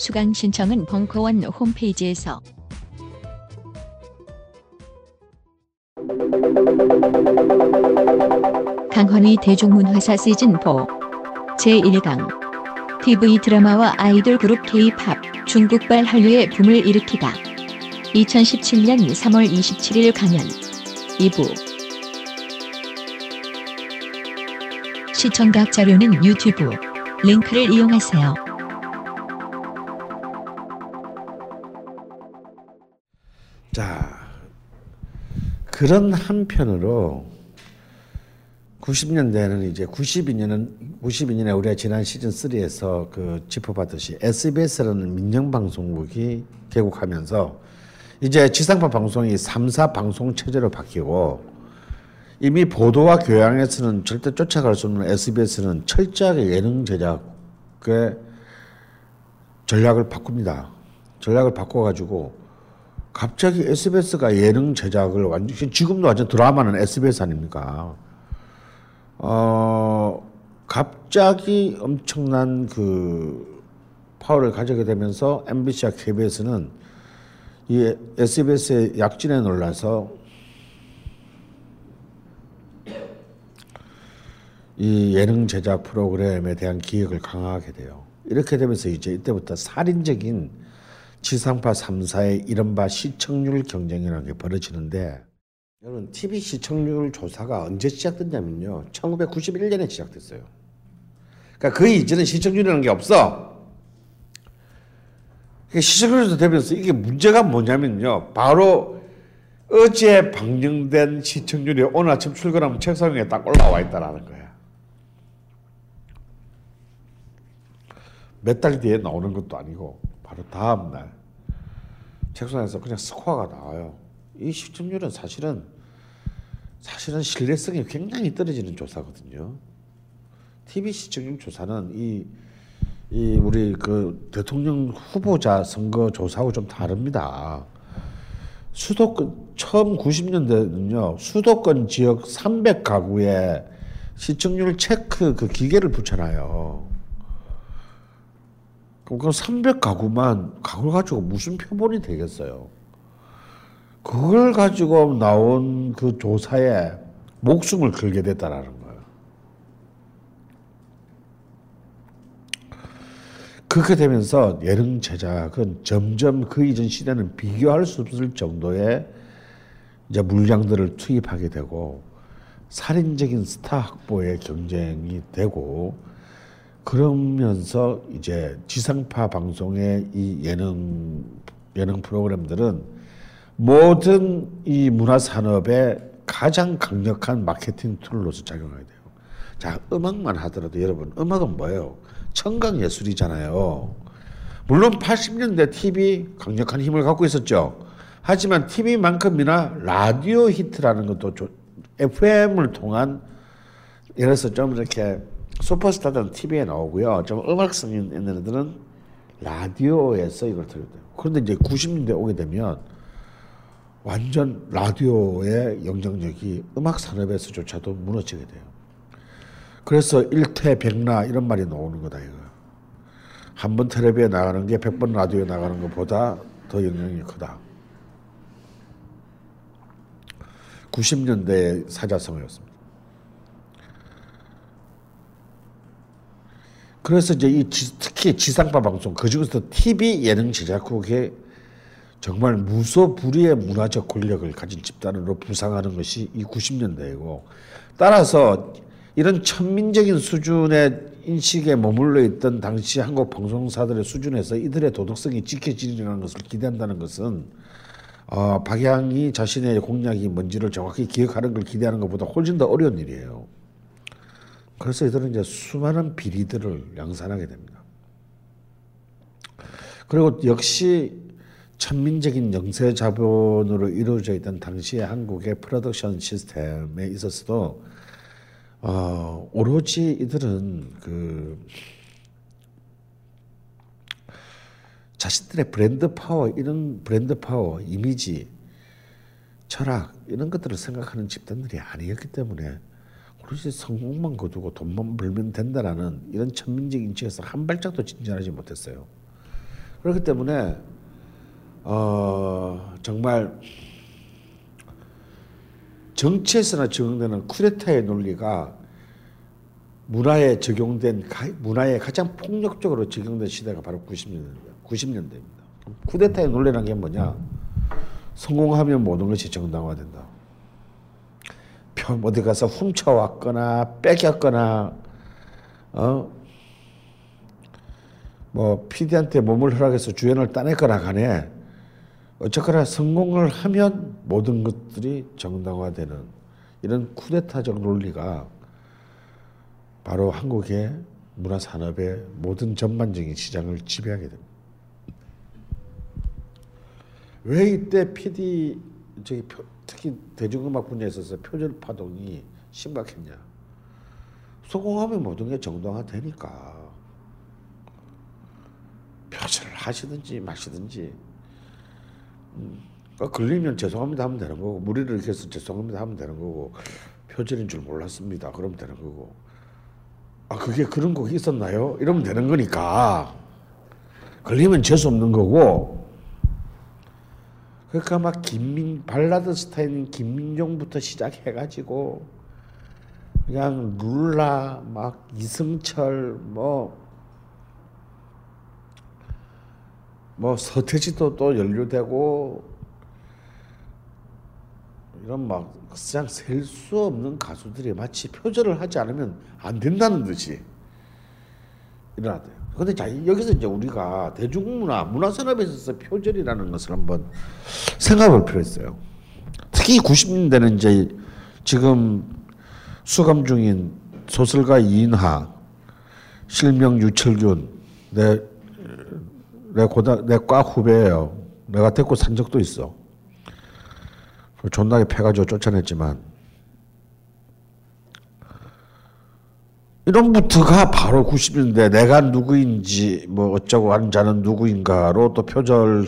수강 신청은 벙커원 홈페이지에서. 강헌의 대중문화사 시즌4 제1강. TV 드라마와 아이돌 그룹 K-팝 중국발 한류의 붐을 일으키다. 2017년 3월 27일 강연. 2부. 시청각 자료는 유튜브. 링크를 이용하세요. 자, 그런 한편으로 90년대에는 이제 92년은 92년에 우리가 지난 시즌 3에서 그 짚어봤듯이 SBS라는 민영 방송국이 개국하면서 이제 지상파 방송이 3사 방송 체제로 바뀌고 이미 보도와 교양에서는 절대 쫓아갈 수 없는 SBS는 철저하게 예능 제작의 전략을 바꿉니다. 전략을 바꿔가지고 갑자기 SBS가 예능 제작을 완전 지금도 완전 드라마는 SBS 아닙니까? 어 갑자기 엄청난 그 파워를 가지게 되면서 MBC와 KBS는 이 SBS의 약진에 놀라서 이 예능 제작 프로그램에 대한 기획을 강화하게 돼요. 이렇게 되면서 이제 이때부터 살인적인 지상파 3사의 이른바 시청률 경쟁이라는 게 벌어지는데 여러분 TV 시청률 조사가 언제 시작됐냐면요. 1991년에 시작됐어요. 그러니까 그 이전에 시청률이라는 게 없어. 그러니까 시청률도 되면서 이게 문제가 뭐냐면요. 바로 어제 방영된 시청률이 오늘 아침 출근하면 책상 위에 딱 올라와 있다라는 거야. 몇 달 뒤에 나오는 것도 아니고 바로 다음 날 책상에서 그냥 스코어가 나와요. 이 시청률은 사실은 사실은 신뢰성이 굉장히 떨어지는 조사거든요. TV 시청률 조사는 이, 이 우리 그 대통령 후보자 선거 조사하고 좀 다릅니다. 수도권 처음 90년대는요 수도권 지역 300 가구에 시청률 체크 그 기계를 붙여놔요. 그럼 그 300가구만 가구를 가지고 무슨 표본이 되겠어요? 그걸 가지고 나온 그 조사에 목숨을 걸게 됐다라는 거예요. 그렇게 되면서 예능 제작은 점점 그 이전 시대는 비교할 수 없을 정도의 이제 물량들을 투입하게 되고 살인적인 스타 확보의 경쟁이 되고 그러면서 이제 지상파 방송의 이 예능 예능 프로그램들은 모든 이 문화 산업의 가장 강력한 마케팅 tool로서 작용하게 돼요. 자, 음악만 하더라도 여러분, 음악은 뭐예요? 청각 예술이잖아요. 물론 80년대 TV 강력한 힘을 갖고 있었죠. 하지만 TV만큼이나 라디오 히트라는 것도 FM을 통한 예를 들어서 좀 이렇게 슈퍼스타들은 TV에 나오고요. 좀 음악성 있는 애들은 라디오에서 이걸 들어요. 그런데 이제 90년대 오게 되면 완전 라디오의 영향력이 음악 산업에서조차도 무너지게 돼요. 그래서 일퇴백나 이런 말이 나오는 거다 이거. 한 번 텔레비에 나가는 게 백 번 라디오에 나가는 것보다 더 영향이 크다. 90년대의 사자성어였습니다. 그래서 이제 이 지, 특히 지상파 방송 그 중에서 TV 예능 제작국의 정말 무소불위의 문화적 권력을 가진 집단으로 부상하는 것이 이 90년대이고 따라서 이런 천민적인 수준의 인식에 머물러 있던 당시 한국 방송사들의 수준에서 이들의 도덕성이 지켜지리라는 것을 기대한다는 것은 어, 박양이 자신의 공약이 뭔지를 정확히 기억하는 걸 기대하는 것보다 훨씬 더 어려운 일이에요. 그래서 이들은 이제 수많은 비리들을 양산하게 됩니다. 그리고 역시 천민적인 영세 자본으로 이루어져 있던 당시의 한국의 프로덕션 시스템에 있어서도 어, 오로지 이들은 그 자신들의 브랜드 파워 이런 브랜드 파워 이미지 철학 이런 것들을 생각하는 집단들이 아니었기 때문에 오로지 성공만 거두고 돈만 벌면 된다라는 이런 천민적인 지에서 한 발짝도 진전하지 못했어요. 그렇기 때문에 어, 정말 정치에서나 적용되는 쿠데타의 논리가 문화에 적용된 문화에 가장 폭력적으로 적용된 시대가 바로 90년대 90년대입니다. 쿠데타의 논리라는 게 뭐냐? 성공하면 모든 것이 정당화된다. 어디 가서 훔쳐왔거나 뺏겼거나 어? 뭐 PD한테 몸을 허락해서 주연을 따냈거나 간에 어쨌거나 성공을 하면 모든 것들이 정당화되는 이런 쿠데타적 논리가 바로 한국의 문화 산업의 모든 전반적인 시장을 지배하게 됩니다. 왜 이때 PD 저기 표, 특히 대중음악 분야에 있어서 표절 파동이 심각했냐? 성공하면 모든 게 정당화되니까 표절을 하시든지 마시든지 음. 그러니까 걸리면 죄송합니다 하면 되는 거고 무리를 일으켜서 죄송합니다 하면 되는 거고 표절인 줄 몰랐습니다 그러면 되는 거고 아 그게 그런 곡이 있었나요? 이러면 되는 거니까 걸리면 재수 없는 거고 그러니까 막 김민 발라드 스타일인 김민종부터 시작해가지고 그냥 룰라 막 이승철 뭐뭐 서태지도 또 연루되고 이런 막 그냥 셀 수 없는 가수들이 마치 표절을 하지 않으면 안 된다는 듯이 일어나대요. 근데 자, 여기서 이제 우리가 대중문화, 문화산업에 있어서 표절이라는 것을 한번 생각해 볼 필요 있어요. 특히 90년대는 이제 지금 수감 중인 소설가 이인하, 실명 유철균, 내 내 고등 내과 후배예요. 내가 데리고 산 적도 있어. 존나게 패가지고 쫓아냈지만 이런 부터가 바로 90년대 내가 누구인지 뭐 어쩌고 하는 자는 누구인가로 또 표절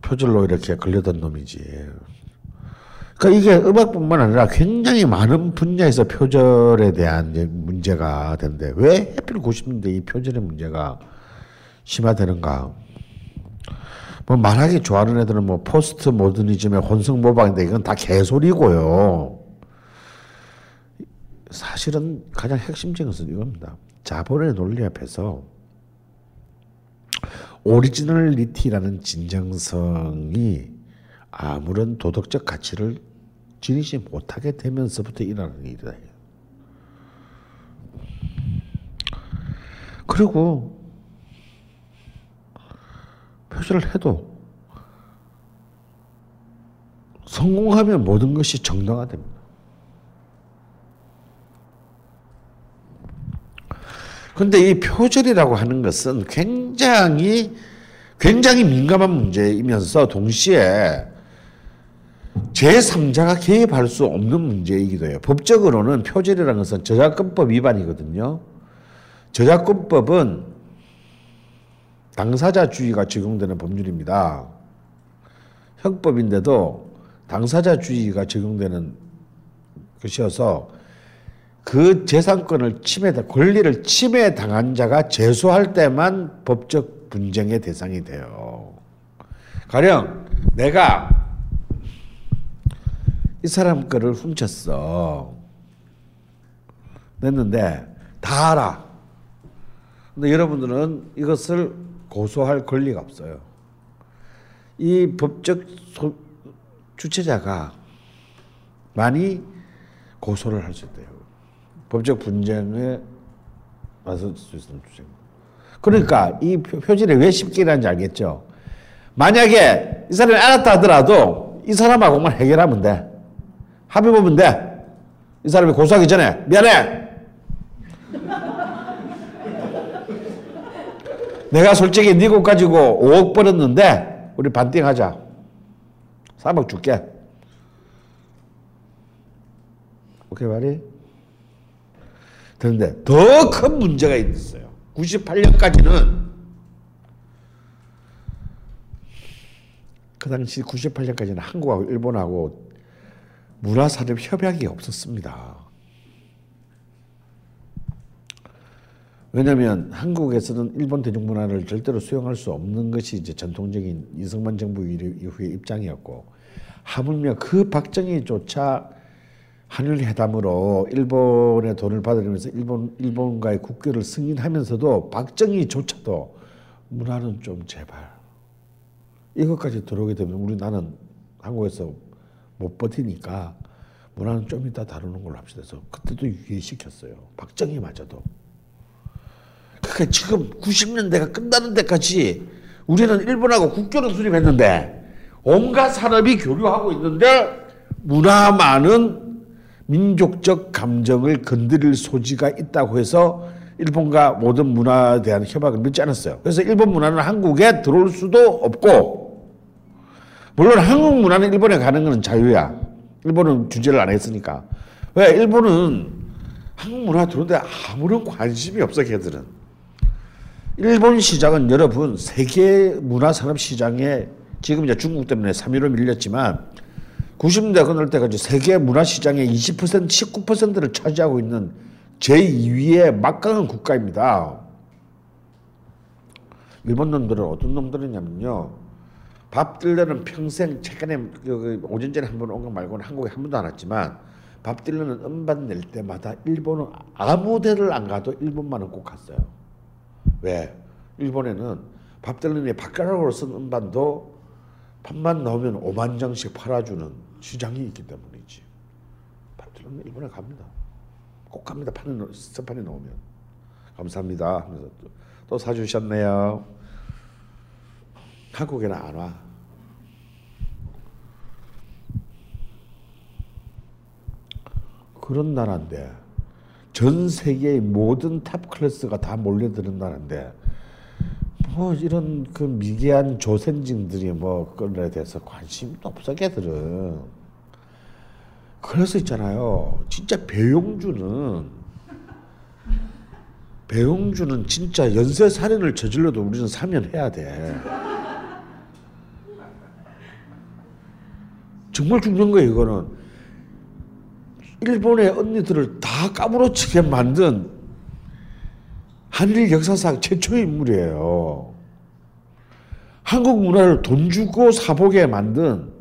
표절로 이렇게 걸려던 놈이지. 그러니까 이게 음악뿐만 아니라 굉장히 많은 분야에서 표절에 대한 문제가 된대. 왜 하필 90년대 이 표절의 문제가 심화되는가? 뭐 말하기 좋아하는 애들은 뭐 포스트 모더니즘의 혼성 모방인데 이건 다 개소리고요. 사실은 가장 핵심적인 것은 이겁니다. 자본의 논리 앞에서 originality라는 진정성이 아무런 도덕적 가치를 지니지 못하게 되면서부터 일어나는 일이다. 그리고 표절을 해도 성공하면 모든 것이 정당화됩니다. 그런데 이 표절이라고 하는 것은 굉장히 굉장히 민감한 문제이면서 동시에 제3자가 개입할 수 없는 문제이기도 해요. 법적으로는 표절이라는 것은 저작권법 위반이거든요. 저작권법은 당사자주의가 적용되는 법률입니다. 형법인데도 당사자주의가 적용되는 것이어서 그 재산권을 침해, 권리를 침해당한 자가 제소할 때만 법적 분쟁의 대상이 돼요. 가령 내가 이 사람 거를 훔쳤어. 냈는데 다 알아. 근데 여러분들은 이것을 고소할 권리가 없어요. 이 법적 소, 주체자가 많이 고소를 할 수 있대요. 법적 분쟁에 맞설 수 있는 주제. 그러니까 이 표- 표질이 왜 쉽게 일하는지 알겠죠? 만약에 이 사람이 알았다 하더라도 이 사람하고만 해결하면 돼. 합의 보면 돼. 이 사람이 고소하기 전에 미안해. 내가 솔직히 네곳 가지고 5억 벌었는데 우리 반띵하자. 3억 줄게. 오케이 말이? 그런데 더 큰 문제가 있었어요. 98년까지는 그 당시 98년까지는 한국하고 일본하고 문화산업 협약이 없었습니다. 왜냐하면 한국에서는 일본 대중문화를 절대로 수용할 수 없는 것이 이제 전통적인 이승만 정부 이후의 입장이었고 하물며 그 박정희조차 한일 회담으로 일본의 돈을 받으면서 일본 일본과의 국교를 승인하면서도 박정희조차도 문화는 좀 제발 이것까지 들어오게 되면 우리 나는 한국에서 못 버티니까 문화는 좀 이따 다루는 걸로 합시다. 그래서 그때도 유예시켰어요. 박정희마저도. 그러니까 지금 90년대가 끝나는 데까지 우리는 일본하고 국교를 수립했는데 온갖 산업이 교류하고 있는데 문화만은 민족적 감정을 건드릴 소지가 있다고 해서 일본과 모든 문화에 대한 협약을 맺지 않았어요. 그래서 일본 문화는 한국에 들어올 수도 없고 물론 한국 문화는 일본에 가는 것은 자유야. 일본은 규제를 안 했으니까. 왜 일본은 한국 문화 들어오는데 아무런 관심이 없어 걔들은. 일본 시장은 여러분 세계 문화 산업 시장에 지금 이제 중국 때문에 3위로 밀렸지만 90년대 끝날 때까지 세계 문화 시장의 20% 19%를 차지하고 있는 제2위의 막강한 국가입니다. 일본 놈들은 어떤 놈들이냐면요. 밥 딜러는 평생 최근에 그 오전 전에 한 번 온 거 말고는 한국에 한 번도 안 왔지만 밥 딜러는 음반 낼 때마다 일본은 아무 데를 안 가도 일본만은 꼭 갔어요. 왜? 일본에는 밥 딜러의 밥가락으로 쓴 음반도 밥만 나오면 5만 장씩 팔아주는 시장이 있기 때문이지. 밥 딜러는 일본에 갑니다. 꼭 갑니다. 판에 스판에 나오면 감사합니다 하면서 또, 또 사주셨네요. 한국에는 안 와. 그런 나라인데 전 세계의 모든 top class가 다 몰려드는 나라인데 뭐 이런 그 미개한 조센진들이 뭐 그거에 대해서 관심도 없어 걔들은. 그래서 있잖아요. 진짜 배용준은 배용주는 진짜 연쇄 살인을 저질러도 우리는 사면해야 돼. 정말 중요한 거예요 이거는. 일본의 언니들을 다 까무러치게 만든 한일 역사상 최초의 인물이에요. 한국 문화를 돈 주고 사보게 만든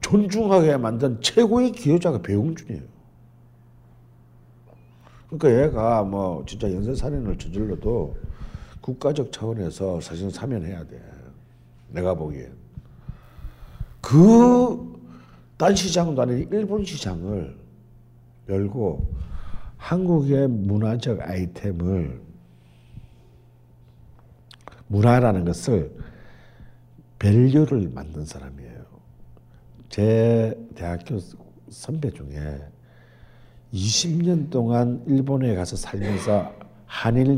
존중하게 만든 최고의 기여자가 배용준이에요. 그러니까 얘가 뭐 진짜 연쇄살인을 저질러도 국가적 차원에서 사실 사면해야 돼. 내가 보기엔. 그 딴 시장도 아닌 일본 시장을 열고 한국의 문화적 아이템을 문화라는 것을 밸류를 만든 사람이에요. 제 대학교 선배 중에 20년 동안 일본에 가서 살면서 한일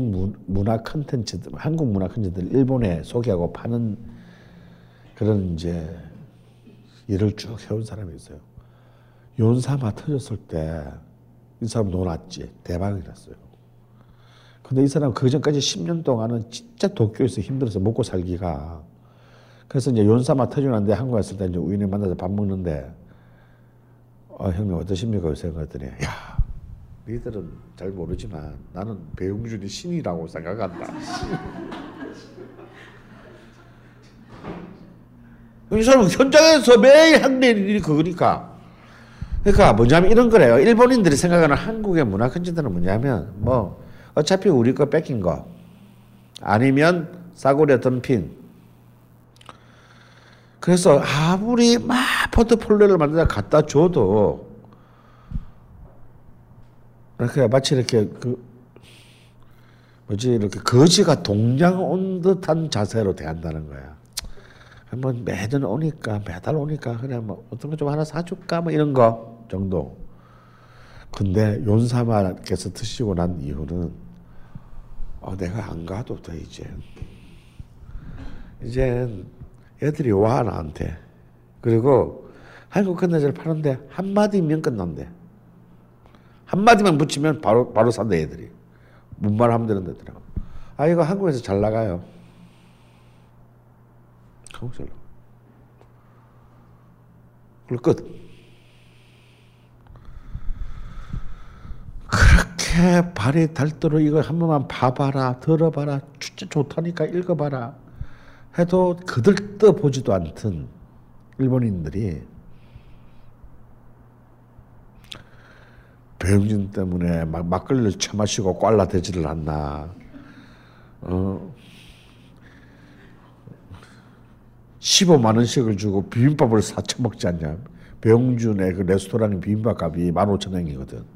문화 컨텐츠들, 한국 문화 컨텐츠들 일본에 소개하고 파는 그런 이제 일을 쭉 해온 사람이 있어요. 연사마 터졌을 때 이 사람 놀았지. 대박이 났어요. 근데 이 사람 그 전까지 10년 동안은 진짜 도쿄에서 힘들어서 먹고 살기가. 그래서 이제 연사마 터지는데 한국 왔을 때 이제 우연히 만나서 밥 먹는데, 어, 형님 어떠십니까? 요새 그랬더니, 야, 니들은 잘 모르지만 나는 배용준이 신이라고 생각한다. 이 사람은 현장에서 매일 하는 일이 그거니까. 그러니까 뭐냐면 이런 거래요. 일본인들이 생각하는 한국의 문화 컨텐츠는 뭐냐면 뭐 어차피 우리 거 뺏긴 거 아니면 싸구려 덤핑 그래서 아무리 막 포트폴리오를 만들어 갖다 줘도 이렇게 마치 이렇게 그 뭐지 이렇게 거지가 동양 온 듯한 자세로 대한다는 거야. 뭐 매달 오니까 매달 오니까 그냥 뭐 어떤 거 좀 하나 사줄까 뭐 이런 거 정도. 근데 윤사마께서 드시고 난 이후는 어, 내가 안 가도 돼 이제. 이제 애들이 와 나한테. 그리고 한국 컨텐츠를 파는데 한 마디면 끝난대. 한 마디만 붙이면 바로 바로 산대 애들이. 뭔 말 하면 되는 데더라고. 아 이거 한국에서 잘 나가요. 한국 잘 나가. 그리고 끝. 그렇게 발이 닳도록 이거 한 번만 봐봐라, 들어봐라, 진짜 좋다니까 읽어봐라 해도 그들 떠 보지도 않던 일본인들이 배용진 때문에 막 막걸리를 처마시고 꽐라대지를 않나. 어. 15만 원씩을 주고 비빔밥을 사 처먹지 않냐. 배용준의 그 레스토랑의 비빔밥 값이 15,000원이거든.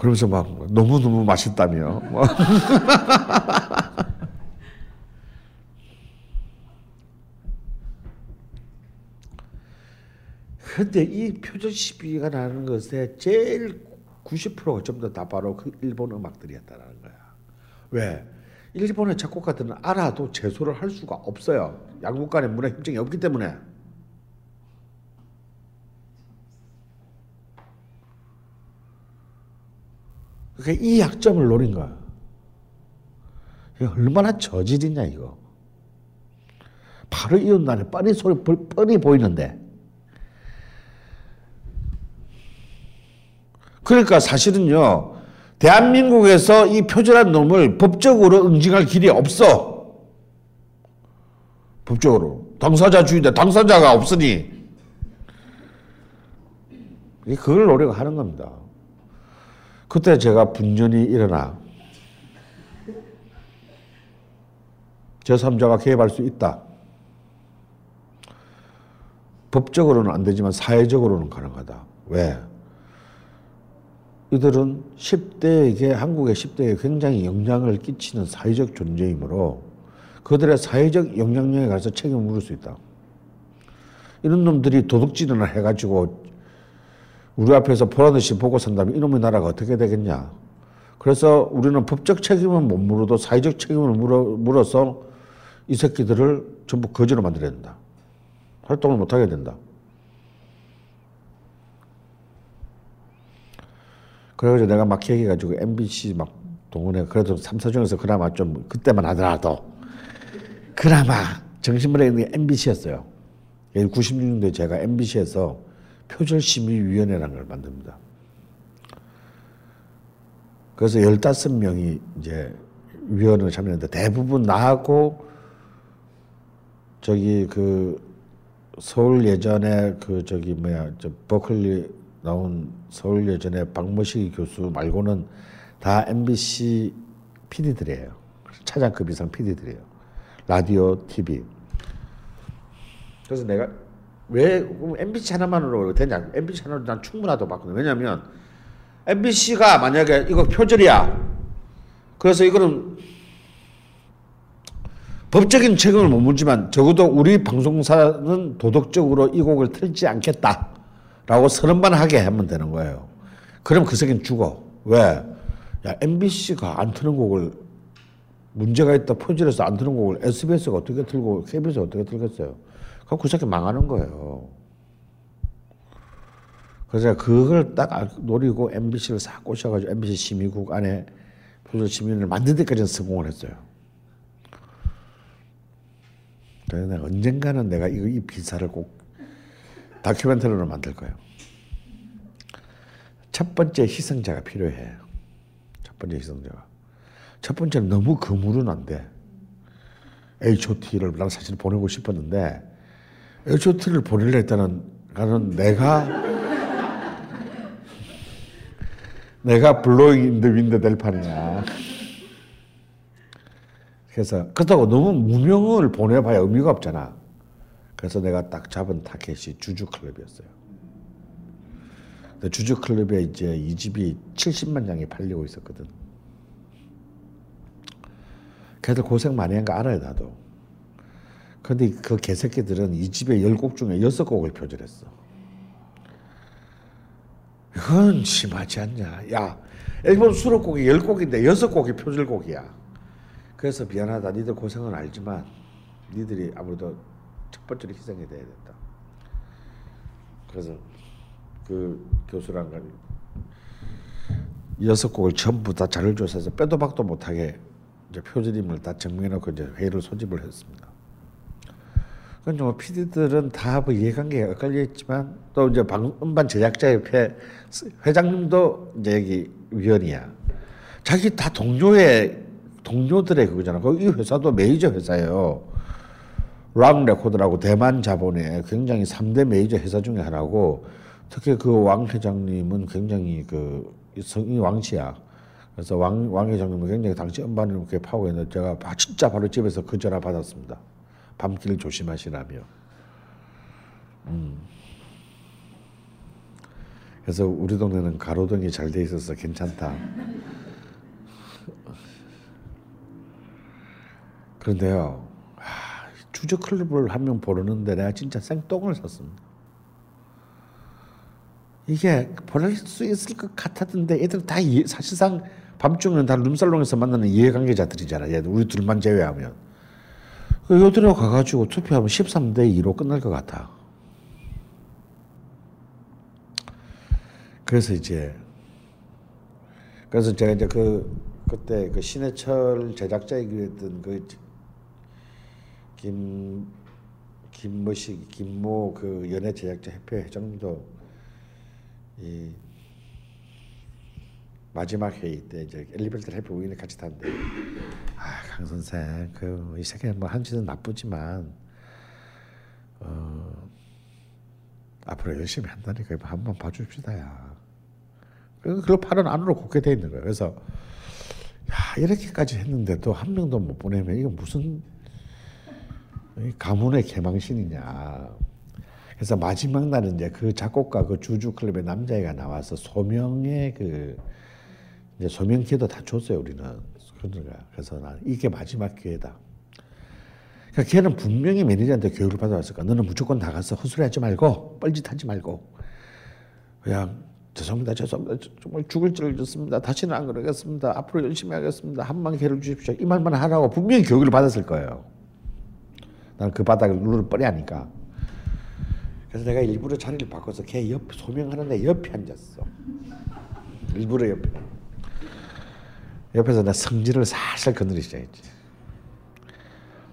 그러면서 막 너무너무 맛있다며. 근데 이 표절 시비가 나는 것에 제일 90%가 전부 다 바로 그 일본 음악들이었다는 거야. 왜? 일본의 작곡가들은 알아도 제소를 할 수가 없어요. 양국 간의 문화 협정이 없기 때문에. 그러니까 이 약점을 노린 거야. 얼마나 저질이냐 이거. 바로 이웃날에 뻔히 소리 뻔히 보이는데. 그러니까 사실은요. 대한민국에서 이 표절한 놈을 법적으로 응징할 길이 없어. 법적으로. 당사자 주의인데 당사자가 없으니. 그걸 노력을 하는 겁니다. 그때 제가 분전이 일어나. 제3자가 개입할 수 있다. 법적으로는 안 되지만 사회적으로는 가능하다. 왜? 이들은 10대에게 한국의 10대에 굉장히 영향을 끼치는 사회적 존재이므로 그들의 사회적 영향력에 가서 책임을 물을 수 있다. 이런 놈들이 도둑질을 해가지고 우리 앞에서 보라듯이 보고 산다면 이놈의 나라가 어떻게 되겠냐. 그래서 우리는 법적 책임은 못 물어도 사회적 책임을 물어, 물어서 이 새끼들을 전부 거지로 만들어야 된다. 활동을 못하게 된다. 그래가지고 내가 막 얘기해가지고 MBC 막 동원해 그래도 삼사 중에서 그나마 좀 그때만 하더라도 그나마 정신문에 있는 게 MBC였어요. 96년도에 제가 MBC에서 표절심의위원회라는 걸 만듭니다. 그래서 15명이 이제 위원을 참여했는데 대부분 나하고 저기 그 서울 예전에 그 저기 뭐야 저 버클리 나온 서울 예전에 박모식 교수 말고는 다 MBC PD들이에요. 차장급 이상 PD들이에요. 라디오, TV. 그래서 내가 왜 MBC 하나만으로 되냐? MBC 하나로 난 충분하다고 봤거든. 왜냐하면 MBC가 만약에 이거 표절이야. 그래서 이거는 법적인 책임을 못 묻지만 적어도 우리 방송사는 도덕적으로 이 곡을 틀지 않겠다. 라고 서른번 하게 하면 되는 거예요. 그럼 그 새끼는 죽어. 왜? 야, MBC가 안 트는 곡을 문제가 있다 표절해서 안 트는 곡을 SBS가 어떻게 틀고 KBS가 어떻게 틀겠어요? 그럼 그 새끼 망하는 거예요. 그래서 그걸 딱 노리고 MBC를 싹 꼬셔가지고 MBC 심의국 안에 표절 심의를 만들 때까지는 성공을 했어요. 그래서 내가 언젠가는 내가 이, 이 비사를 꼭 다큐멘터리로 만들 거예요. 첫 번째 희생자가 필요해. 첫 번째 희생자가. 첫 번째는 너무 거물은 안 돼. H.O.T를 난 사실 보내고 싶었는데 H.O.T를 보내려 했다가는 내가 내가 Blowin' in the Wind 될 판이야. 그래서 그렇다고 너무 무명을 보내봐야 의미가 없잖아. 그래서 내가 딱 잡은 타깃이 주주 클럽이었어요. 근데 주주 클럽에 이제 2집이 70만 장이 팔리고 있었거든. 걔들 고생 많이 한 거 알아요, 나도. 근데 그 개새끼들은 이 집에 열 곡 중에 여섯 곡을 표절했어. 이건 심하지 않냐. 야, 일본 수록곡이 열 곡인데 여섯 곡이 표절곡이야. 그래서 미안하다. 니들 고생은 알지만 니들이 아무래도 첫 번째로 희생이 돼야 된다. 그래서 그 교수랑 간 여섯 곡을 전부 다 자료를 조사해서 빼도 박도 못하게 이제 표절임을 다 증명해놓고 이제 회의를 소집을 했습니다. 그건 뭐 PD들은 다 뭐 이해관계가 엇갈려 있지만 또 이제 방, 음반 제작자협회 회장님도 이제 여기 위원이야. 자기 다 동료의 동료들의 그거잖아. 거기 회사도 메이저 회사예요. 락 레코드라고 대만 자본의 굉장히 3대 메이저 회사 중에 하나고 특히 그 왕 회장님은 굉장히 그 성이 왕치야. 그래서 왕, 왕 회장님은 굉장히 당시 음반을 이렇게 파고 있는데 제가 진짜 바로 집에서 그 전화 받았습니다. 밤길 조심하시라며. 음. 그래서 우리 동네는 가로등이 잘 돼 있어서 괜찮다. 그런데요, 아, 주저 클럽을 한 명 보르는데 내가 진짜 생똥을 샀습니다. 이게 보낼 수 있을 것 같았던데 애들 다 사실상 밤중에는 다 룸살롱에서 만나는 이해관계자들이잖아. 얘들 우리 둘만 제외하면. 그 요들에 가가지고 투표하면 13대 2로 끝날 것 같아. 그래서 이제 그래서 제가 이제 그 그때 그 신해철 제작자이기던 그김 김모식 김모 그 연예 제작자 협회 회장님도 이 마지막 회의 때 이제 엘리베이터 협회 우연히 같이 탔는데 아 강 선생 그이 세계 뭐한 짓은 나쁘지만 어 앞으로 열심히 한다니까 한번 봐줍시다야. 그걸 팔은 안으로 곱게 돼 있는 거예요. 그래서 야 이렇게까지 했는데도 한 명도 못 보내면 이거 무슨 가문의 개망신이냐. 그래서 마지막 날은 이제 그 작곡가 그 주주 클럽의 남자애가 나와서 소명의 그 이제 소명 기회도 다 줬어요 우리는 그러니까 그래서 난 이게 마지막 기회다. 그러니까 걔는 분명히 매니저한테 교육을 받아왔을 거야. 너는 무조건 나가서 헛소리하지 말고 뻘짓하지 말고 그냥 죄송합니다, 죄송합니다. 정말 죽을 죄를 졌습니다. 다시는 안 그러겠습니다. 앞으로 열심히 하겠습니다. 한번 기회를 주십시오. 이 말만 하라고 분명히 교육을 받았을 거예요. 나는 그 바닥을 룰을 뻔히 하니까. 그래서 내가 일부러 자리를 바꿔서 걔 옆 소명하는데 옆에 앉았어. 일부러 옆에. 옆에서 나 성질을 살살 건드리기 시작했지.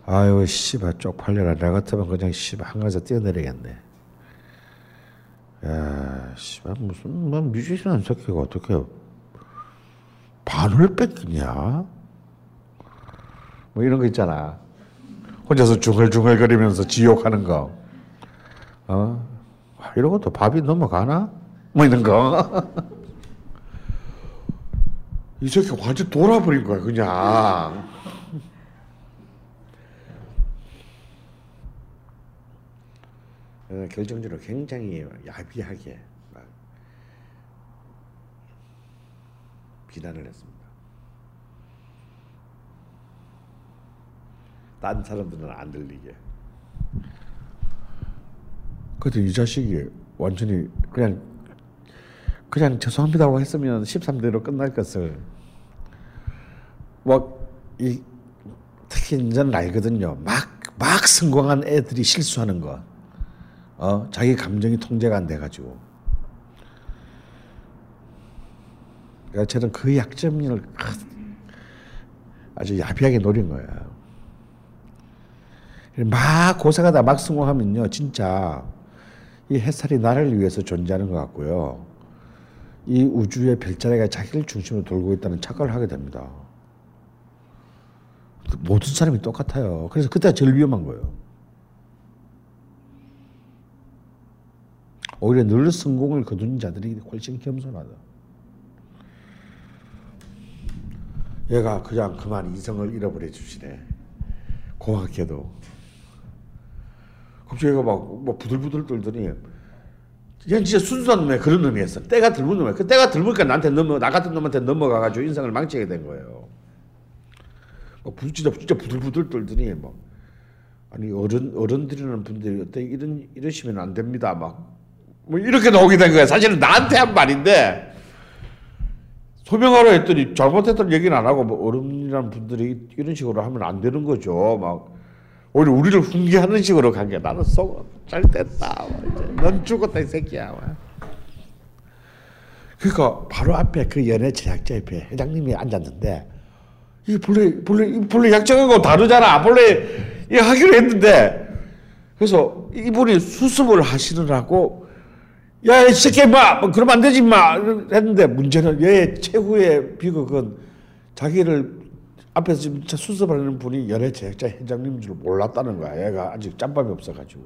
아유 씨발 쪽팔려라. 나 같으면 그냥 씨발 한강에서 뛰어내리겠네. 야, 씨발 무슨 뭐 뮤지션 새끼가 어떻게 반을 뺏기냐? 뭐 이런 거 있잖아. 혼자서 중얼중얼거리면서 지옥하는 거. 어? 이런 것도 밥이 넘어가나? 뭐 이런 거. 이 새끼 완전 돌아버린 거야, 그냥. 어, 결정적으로 굉장히 야비하게 막 비난을 했습니다. 딴 사람들은 안 들리게. 그때 이 자식이 완전히 그냥 그냥 죄송합니다고 했으면 13대로 끝날 것을 뭐 이 특히 저는 알거든요. 막 막 성공한 애들이 실수하는 거. 어, 자기 감정이 통제가 안 돼가지고. 그러니까 저는 그 약점을 아주 야비하게 노린 거야. 막 고생하다 막 성공하면요, 진짜 이 햇살이 나를 위해서 존재하는 것 같고요. 이 우주의 별자리가 자기를 중심으로 돌고 있다는 착각을 하게 됩니다. 모든 사람이 똑같아요. 그래서 그때가 제일 위험한 거예요. 오히려 늘 성공을 거두는 자들이 훨씬 겸손하다. 얘가 그냥 그만 이성을 잃어버려 주시네. 고맙게도. 갑자기 얘가 막, 막 부들부들 떨더니 얘는 진짜 순수한 놈이야 그런 놈이었어. 때가 들문 놈이야. 그 때가 들으니까 나한테 넘어 나 같은 놈한테 넘어가가지고 인생을 망치게 된 거예요. 진짜 진짜 부들부들 떨더니 막 아니 어른 어른들이라는 분들이 어때 이런 이러시면 안 됩니다. 막 뭐 이렇게 나오게 된 거야. 사실은 나한테 한 말인데 소명하라 했더니 잘못했던 얘기는 안 하고 뭐 어른이라는 분들이 이런 식으로 하면 안 되는 거죠. 막 오히려 우리를 훈계하는 식으로 간 게 나는 속잘 됐다. 막 이제 넌 죽었다 이 새끼야. 막. 그러니까 바로 앞에 그 연예 제작자 옆에 회장님이 앉았는데 이게 본래 본래 이 본래 약정하고 다르잖아. 본래 이 하기로 했는데 그래서 이분이 수습을 하시느라고 야, 이 새끼 마, 뭐 그러면 안 되지 마 했는데 문제는 얘 최후의 비극은 자기를 앞에서 지금 차 수습하는 분이 연예 제작자 회장님인 줄 몰랐다는 거야. 얘가 아직 짬밥이 없어가지고.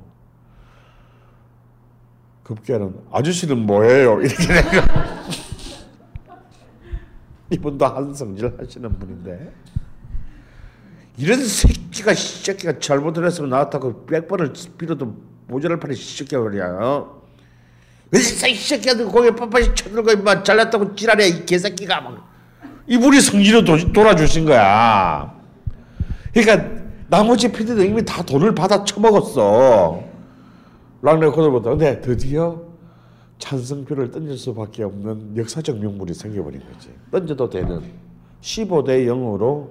급기야는 아저씨는 뭐예요? 이렇게 내가 이분도 한성질 하시는 분인데 이런 새끼가 이 새끼가 잘못을 했으면 나왔다고 백 번을 빌어도 모자랄 판에 이 새끼가 말이야. 어? 이 새끼한테 고개 빳빳이 쳐들고 임마 잘났다고 지랄해 이 개새끼가 막 이분이 성질을 도, 돌아주신 거야. 그러니까 나머지 PD도 이미 다 돈을 받아 처먹었어. 락레코드부터. 근데 드디어 찬성표를 던질 수밖에 없는 역사적 명물이 생겨버린 거지. 던져도 되는 15대 0으로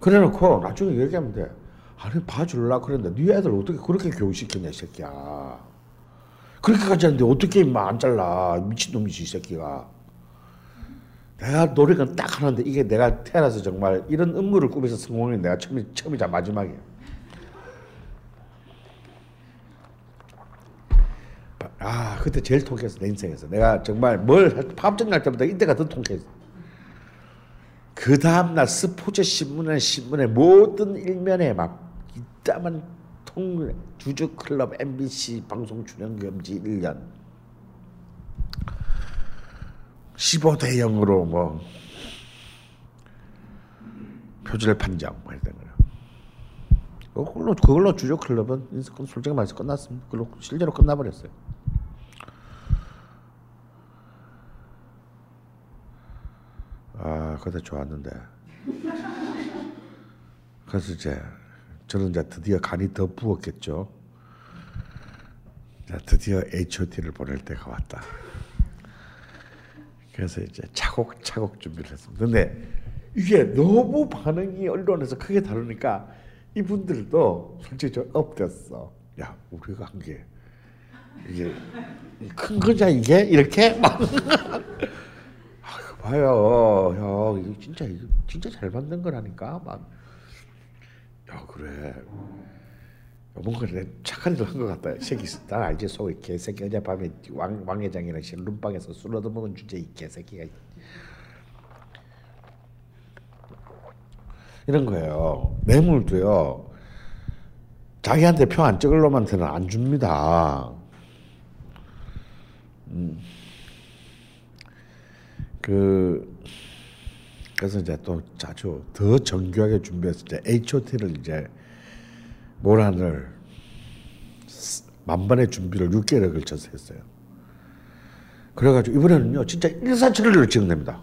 그래놓고 나중에 얘기하면 돼. 아니 봐줄라 그랬는데 네 애들 어떻게 그렇게 교육시켰냐 이 새끼야. 그렇게까지 하는데 어떻게 임마 안 잘라 미친놈이지 이 새끼가. 내가 노력은 딱 하는데 이게 내가 태어나서 정말 이런 음모를 꾸며서 성공한 내가 처음이, 처음이자 마지막이야. 아 그때 제일 통쾌했어 내 인생에서 내가 정말 뭘 파업정 날 때보다 이때가 더 통쾌했어. 그 다음날 스포츠 신문에 신문에 모든 일면에 막 이따만 통 주주 클럽 MBC 방송 출연 금지 1년 15대 0으로 뭐 표절 판정 뭐 이랬던 거예요. 그걸로 그걸로 주주 클럽은 인사건 솔직히 말해서 끝났습니다. 그걸로 실제로 끝나버렸어요. 아 그때 좋았는데 그래서 이제 저는 이제 드디어 간이 더 부었겠죠. 자, 드디어 H.O.T를 보낼 때가 왔다. 그래서 이제 차곡차곡 준비를 했습니다. 근데 이게 너무 반응이 언론에서 크게 다루니까 이분들도 솔직히 좀 업됐어. 야, 우리가 한 게 이게 큰 거냐 이게 이렇게 막. 봐요, 형 이거 진짜 이거 진짜 잘 만든 거라니까 막. 야 그래. 뭔가 내 착한 일을 한 것 같다. 이 새끼 난 알지 속에 개새끼 어젯밤에 왕, 왕 회장이랑 룸방에서 술 얻어먹은 주제 이 개새끼가 이런 거예요. 뇌물도요. 자기한테 표 안 찍을 놈한테는 안 줍니다. 음. 그 그래서 이제 또 자주 더 정교하게 준비해서 이제 H.O.T를 이제 모란을 만반의 준비를 6개월에 걸쳐서 했어요. 그래가지고 이번에는요 진짜 일사천리를 찍어냅니다.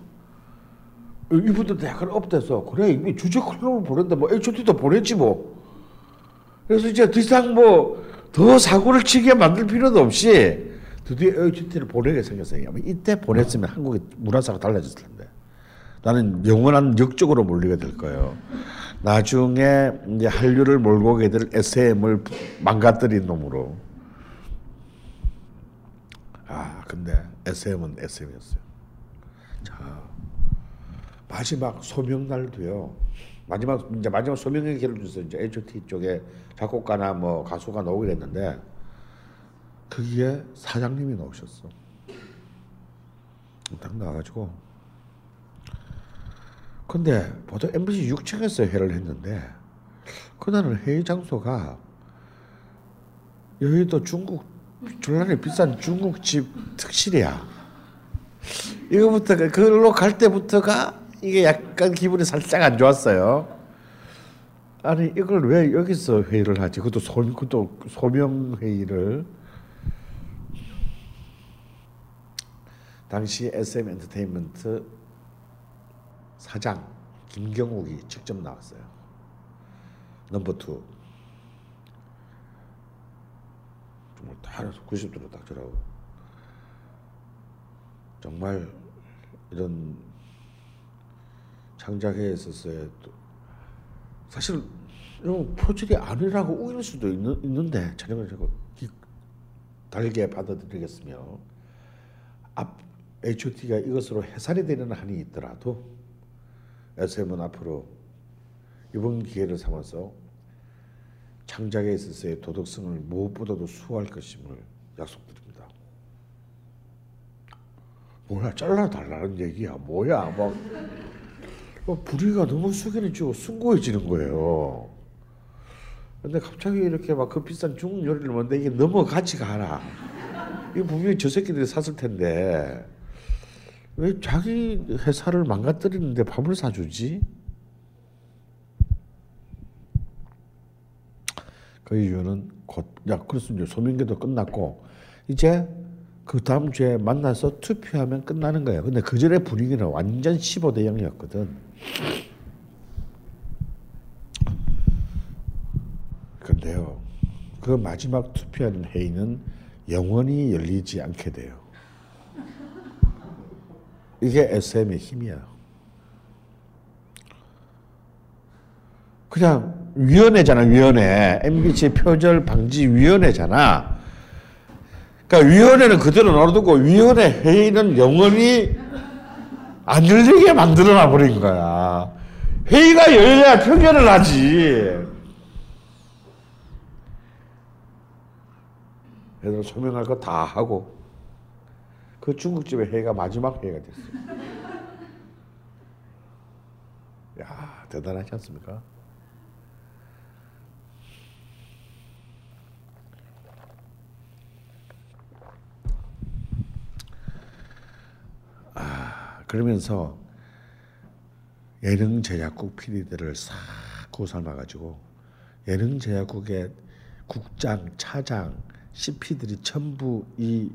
이분들도 약간 업돼서 그래 이미 주제 클럽을 보냈는데 뭐 H.O.T도 보냈지 뭐. 그래서 이제 더 이상 뭐 더 사고를 치게 만들 필요도 없이 드디어 H.O.T를 보내게 생겼어요. 이때 보냈으면 한국의 문화사가 달라졌을 텐데. 나는 영원한 역적으로 몰리게 될 거예요. 나중에 이제 한류를 몰고 오게 될 SM을 망가뜨린 놈으로. 아, 근데 SM은 SM이었어요. 자, 마지막 소명날도요. 마지막 이제 마지막 소명 얘기를 주서 이제 H.O.T 쪽에 작곡가나 뭐 가수가 나오게 됐는데 거기에 사장님이 나오셨어. 딱 나와가지고 근데 보통 MBC 6층에서 회를 했는데 그날은 회의 장소가 여의도 중국 전란에 비싼 중국집 특실이야. 이거부터 그걸로 갈 때부터가 이게 약간 기분이 살짝 안 좋았어요. 아니 이걸 왜 여기서 회의를 하지? 그것도 소 그것도 소명 회의를 당시 SM 엔터테인먼트 사장 김경욱이 직접 나왔어요. number two. 정말 다 90도로 딱 저라고. 정말 이런 창작회에 있어서의 또 사실 이런 표절이 아니라고 우길 수도 있는, 있는데 촬영을 기- 달게 받아들이겠으며 앞 H.O.T가 이것으로 해산이 되는 한이 있더라도 SM은 앞으로 이번 기회를 삼아서 창작에 있어서의 도덕성을 무엇보다도 수호할 것임을 약속드립니다. 뭐야 잘라달라는 얘기야 뭐야 막 어, 불의가 너무 숙연해지고 숭고해지는 거예요. 근데 갑자기 이렇게 막 그 비싼 중국 요리를 먹는데 이게 넘어가지 가라. 이거 분명히 저 새끼들이 샀을 텐데 왜 자기 회사를 망가뜨리는데 밥을 사주지? 그 이유는 곧 야 그래서 이제 소명계도 끝났고 이제 그 다음 주에 만나서 투표하면 끝나는 거예요. 근데 그 전에 분위기는 완전 15대 0이었거든. 근데요, 그 마지막 투표하는 회의는 영원히 열리지 않게 돼요. 이게 SM의 힘이야. 그냥 위원회잖아, 위원회. MBC 표절 방지 위원회잖아. 그러니까 위원회는 그대로 놔두고 위원회 회의는 영원히 안 열리게 만들어놔 버린 거야. 회의가 열려야 표결을 하지. 얘들 소명할 거 다 하고 그 중국집의 회의가 마지막 회의가 됐어요. 야 대단하지 않습니까? 아 그러면서 예능 제작국 PD들을 싹 구삼아 가지고 예능 제작국의 국장, 차장, CP들이 전부 이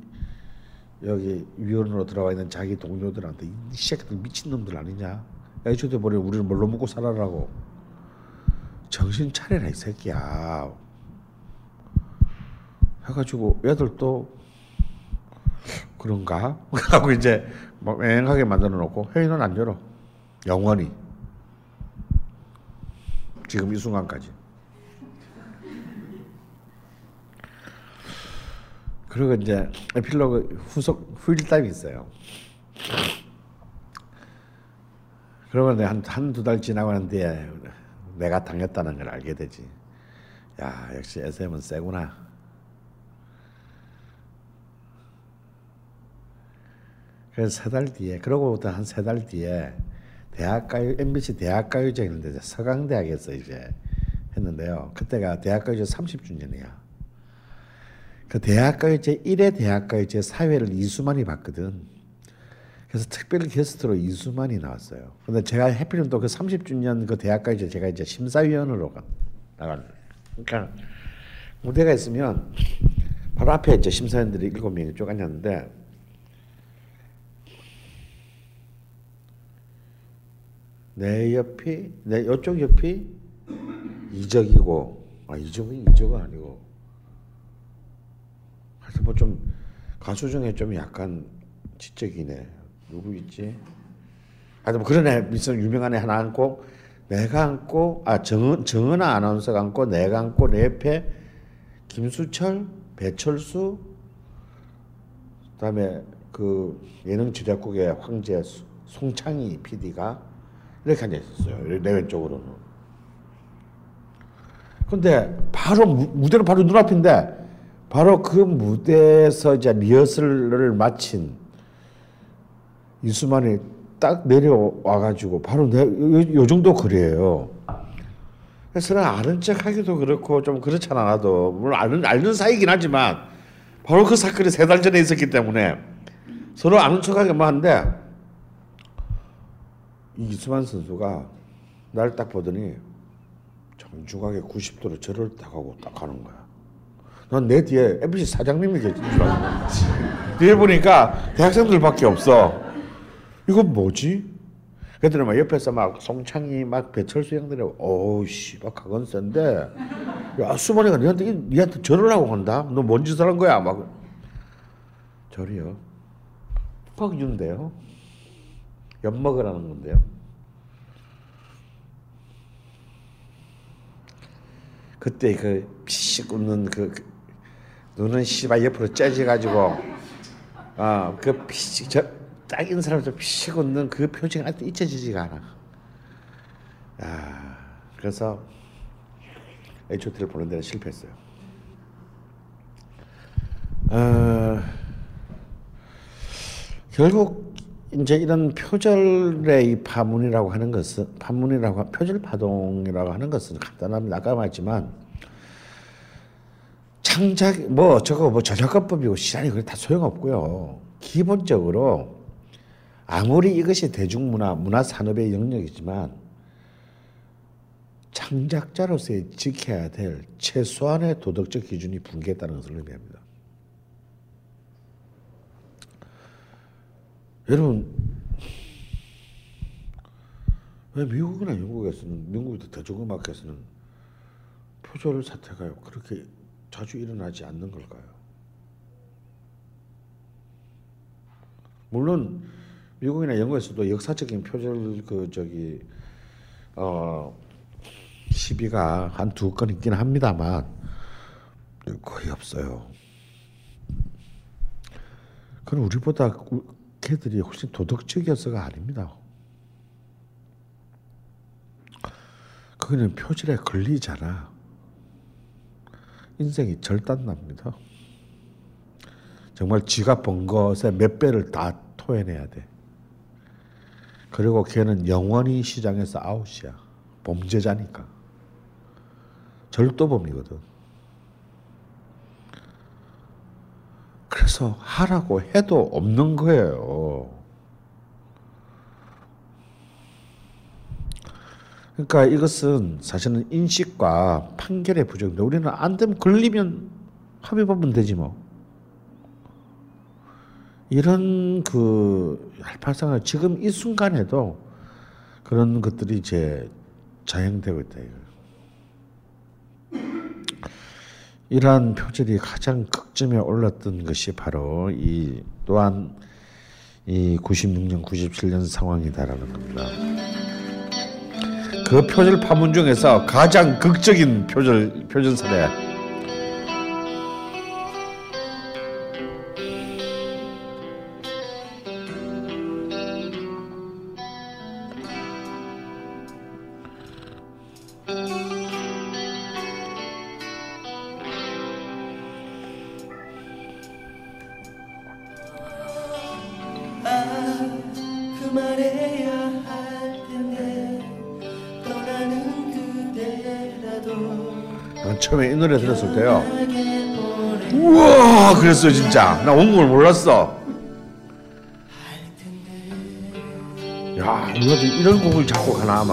여기 위원으로 들어와 있는 자기 동료들한테 이 새끼들 미친 놈들 아니냐? 애초에 버려 우리를 뭘로 먹고 살아라고 정신 차려라 이 새끼야. 해가지고 애들도 그런가 하고 이제 막 맹하게 만들어 놓고 회의는 안 열어 영원히 지금 이 순간까지. 그리고 이제 에필로그 후속 후일담이 있어요. 그러면 한 한두 달 지나고 난 뒤에 내가 당했다는 걸 알게 되지. 야 역시 SM은 세구나. 그래서 세 달 뒤에 그러고부터 한 세 달 뒤에 대학가요 MBC 대학가요제 했는데 이제 서강대학에서 이제 했는데요. 그때가 대학가요제 30주년이야. 그 대학가요제 1회 대학가요제 사회를 이수만이 봤거든. 그래서 특별 게스트로 이수만이 나왔어요. 근데 제가 해필은 또그 30주년 그 대학가요제 제가 이제 심사위원으로 나간. 그러니까 무대가 있으면 바로 앞에 이제 심사위원들이 일곱 명이 쭉 앉았는데 내 옆이 내 이쪽 옆이 이적이고 아 이적은 이적은 아니고 하여튼 뭐좀 가수 중에 좀 약간 지적이네 누구 있지? 하여튼 뭐 그런 애 있어 유명한 애 하나 앉고 내가 앉고 아 정은 정은아 아나운서가 앉고 내가 앉고 내 옆에 김수철 배철수 그다음에 그 예능 제작국의 황제 송창희 PD가 이렇게 앉아 있었어요. 내 왼쪽으로는. 근데 바로 무, 무대는 바로 눈앞인데 바로 그 무대에서 이제 리허설을 마친 이수만이 딱 내려와 가지고 바로 내, 요, 요 정도 거리예요. 그래서 는 아는 척 하기도 그렇고 좀 그렇잖아 나도 물론 아는 알는 사이긴 하지만 바로 그 사건이 세 달 전에 있었기 때문에 서로 아는 척하기만 한데 이수만 선수가 나를 딱 보더니 정중하게 90도로 절을 딱 하고 딱 하는 거야. 난 내 뒤에 MBC 사장님이 계신 줄 알고. 뒤에 보니까 대학생들밖에 없어. 이거 뭐지? 그랬더니 막 옆에서 막 송창이 막 배철수 형들이 어우씨 막 그건 센데. 야 수만이가 니한테 니한테 절을 하고 간다? 너 뭔 짓을 한 거야? 막. 절이요. 퍽 준대요. 엿 먹으라는 건데요. 그때 그 피식 웃는 그, 그 눈은 씨발 옆으로 째져가지고 아그 피식 저딱 있는 사람들 피식 웃는 그 표정이 아직도 잊혀지지가 않아. 아 그래서 H.O.T를 보는 데는 실패했어요. 어, 결국 이제 이런 표절의 이 파문이라고 하는 것은 파문이라고 하- 표절 파동이라고 하는 것은 간단합니다. 아까 말했지만 창작 뭐 저거 뭐 저작권법이고 시간이 그래 다 소용없고요. 기본적으로 아무리 이것이 대중문화 문화 산업의 영역이지만 창작자로서의 지켜야 될 최소한의 도덕적 기준이 붕괴했다는 것을 의미합니다. 여러분 왜 미국이나 영국에서는 미국의 대중음악에서는 표절 사태가 그렇게 자주 일어나지 않는 걸까요? 물론 미국이나 영국에서도 역사적인 표절 그 저기 어 시비가 한 두 건 있긴 합니다만 거의 없어요. 그건 우리보다 우- 걔들이 훨씬 도덕적이어서가 아닙니다. 그거는 표절에 걸리잖아. 인생이 절단납니다. 정말 지가 번 것의 몇 배를 다 토해내야 돼. 그리고 걔는 영원히 시장에서 아웃이야. 범죄자니까. 절도범이거든. 그래서 하라고 해도 없는 거예요. 그러니까 이것은 사실은 인식과 판결의 부족인데 우리는 안 되면 걸리면 합의법은 되지 뭐. 이런 그 발상을 지금 이 순간에도 그런 것들이 이제 자행되고 있다. 이러한 표절이 가장 극점에 올랐던 것이 바로 이 또한 이 96년, 97년 상황이다라는 겁니다. 그 표절 파문 중에서 가장 극적인 표절 표절 사례. 들었을 때요. 우와 그랬어 진짜. 나 원곡을 몰랐어. 야 우리가 이런 곡을 작곡하나 아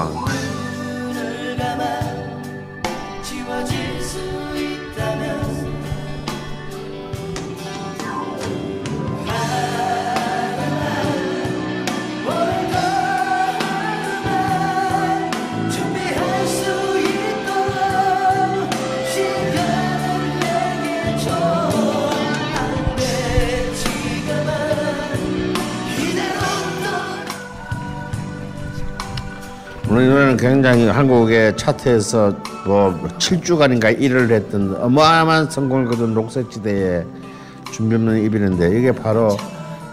굉장히 한국의 차트에서 뭐 7주간인가 1위를 했던 어마어마한 성공을 거둔 록색지대의 준비 없는 이별인데 이게 바로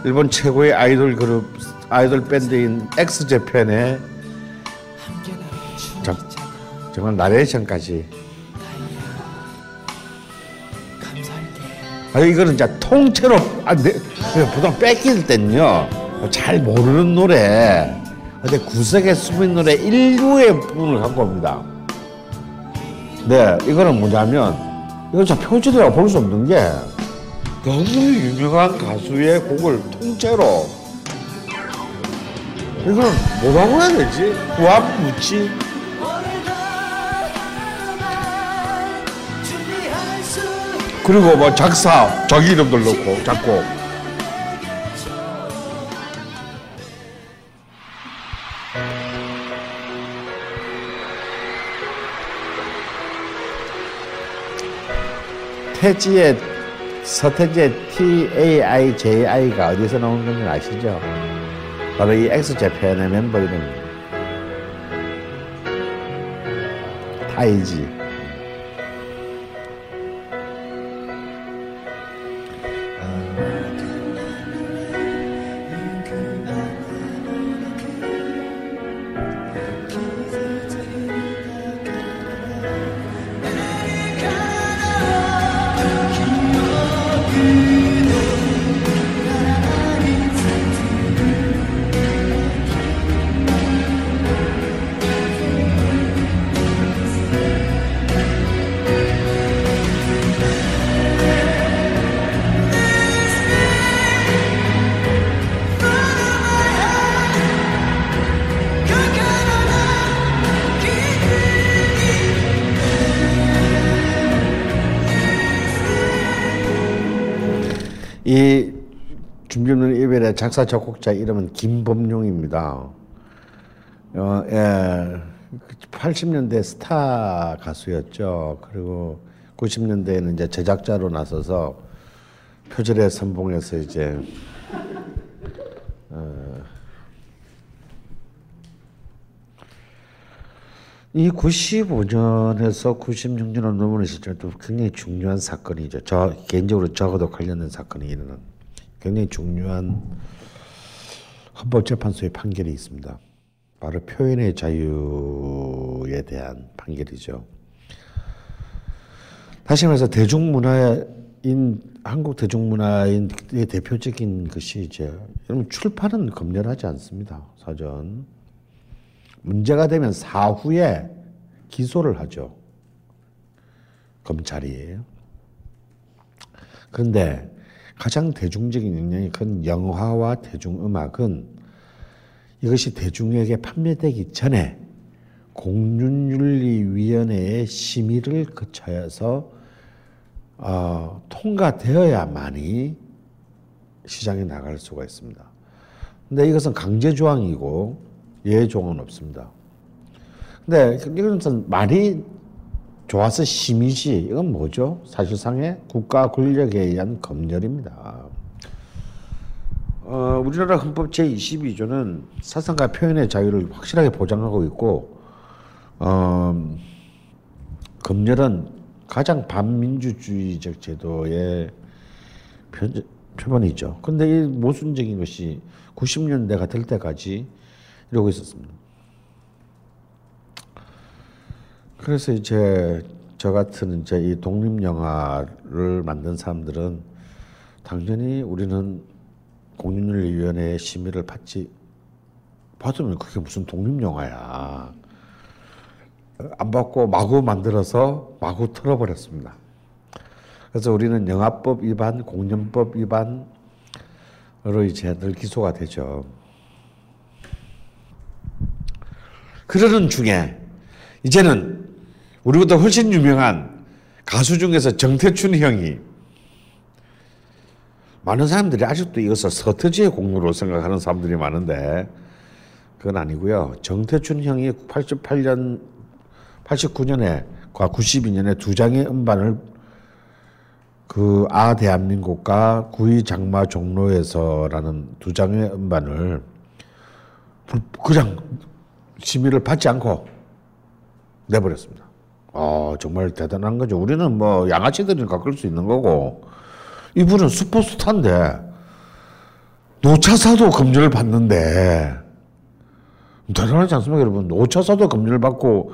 일본 최고의 아이돌 그룹 아이돌 밴드인 엑스제팬의 정, 정말 나레이션까지. 아 이거는 이제 통째로 아, 내, 보통 뺏길 때는요 잘 모르는 노래 근데 구석에 숨은 노래 일부의 부분을 갖고 옵니다. 네, 이거는 뭐냐면 이건 참 표절이라고 볼 수 없는 게 너무 유명한 가수의 곡을 통째로 이걸 뭐라고 해야 되지? 준비할 수 그리고 뭐 작사 자기 이름들 넣고 작곡 태지의 서태지의 T A I J I가 어디서 나온 건지 아시죠? 바로 이 엑스 재팬의 멤버 이름입니다. 타이지. 이별의 작사 작곡자 이름은 김범용입니다. 어, 예, 80년대 스타 가수였죠. 그리고 90년대에는 이제 제작자로 나서서 표절의 선봉에서 이제 이 95년에서 96년을 넘어는 시점도 굉장히 중요한 사건이죠. 저 개인적으로 저하고도 관련된 사건이 일어난 굉장히 중요한 헌법재판소의 판결이 있습니다. 바로 표현의 자유에 대한 판결이죠. 다시 말해서 대중문화인 한국 대중문화의 대표적인 것이 이제 여러분 출판은 검열하지 않습니다. 사전. 문제가 되면 사후에 기소를 하죠. 검찰이. 그런데 가장 대중적인 영향이 큰 영화와 대중음악은 이것이 대중에게 판매되기 전에 공륜윤리위원회의 심의를 거쳐서 어, 통과되어야만이 시장에 나갈 수가 있습니다. 근데 이것은 강제 조항이고 예외 조항은 없습니다. 근데 이것은 말이 좋아서 심의시 이건 뭐죠? 사실상의 국가 권력에 의한 검열입니다. 어, 우리나라 헌법 제22조는 사상과 표현의 자유를 확실하게 보장하고 있고 어, 검열은 가장 반민주주의적 제도의 표, 표본이죠. 근데 이 모순적인 것이 90년대가 될 때까지 이러고 있었습니다. 그래서 이제 저 같은 이제 이 독립 영화를 만든 사람들은 당연히 우리는 공인윤리위원회의 심의를 받지 받으면 그게 무슨 독립 영화야. 안 받고 마구 만들어서 마구 틀어버렸습니다. 그래서 우리는 영화법 위반, 공연법 위반으로 이제 늘 기소가 되죠. 그러는 중에 이제는 우리보다 훨씬 유명한 가수 중에서 정태춘 형이 많은 사람들이 아직도 이것을 서태지의 공로로 생각하는 사람들이 많은데 그건 아니고요. 정태춘 형이 88년, 89년에, 92년에 두 장의 음반을 그 아 대한민국과 구이 장마 종로에서라는 두 장의 음반을 그냥 심의를 받지 않고 내버렸습니다. 아 정말 대단한 거죠. 우리는 뭐 양아치들이니까 그럴 수 있는 거고 이분은 슈퍼스타인데 노차사도 검열을 받는데 대단하지 않습니까, 여러분? 노차사도 검열을 받고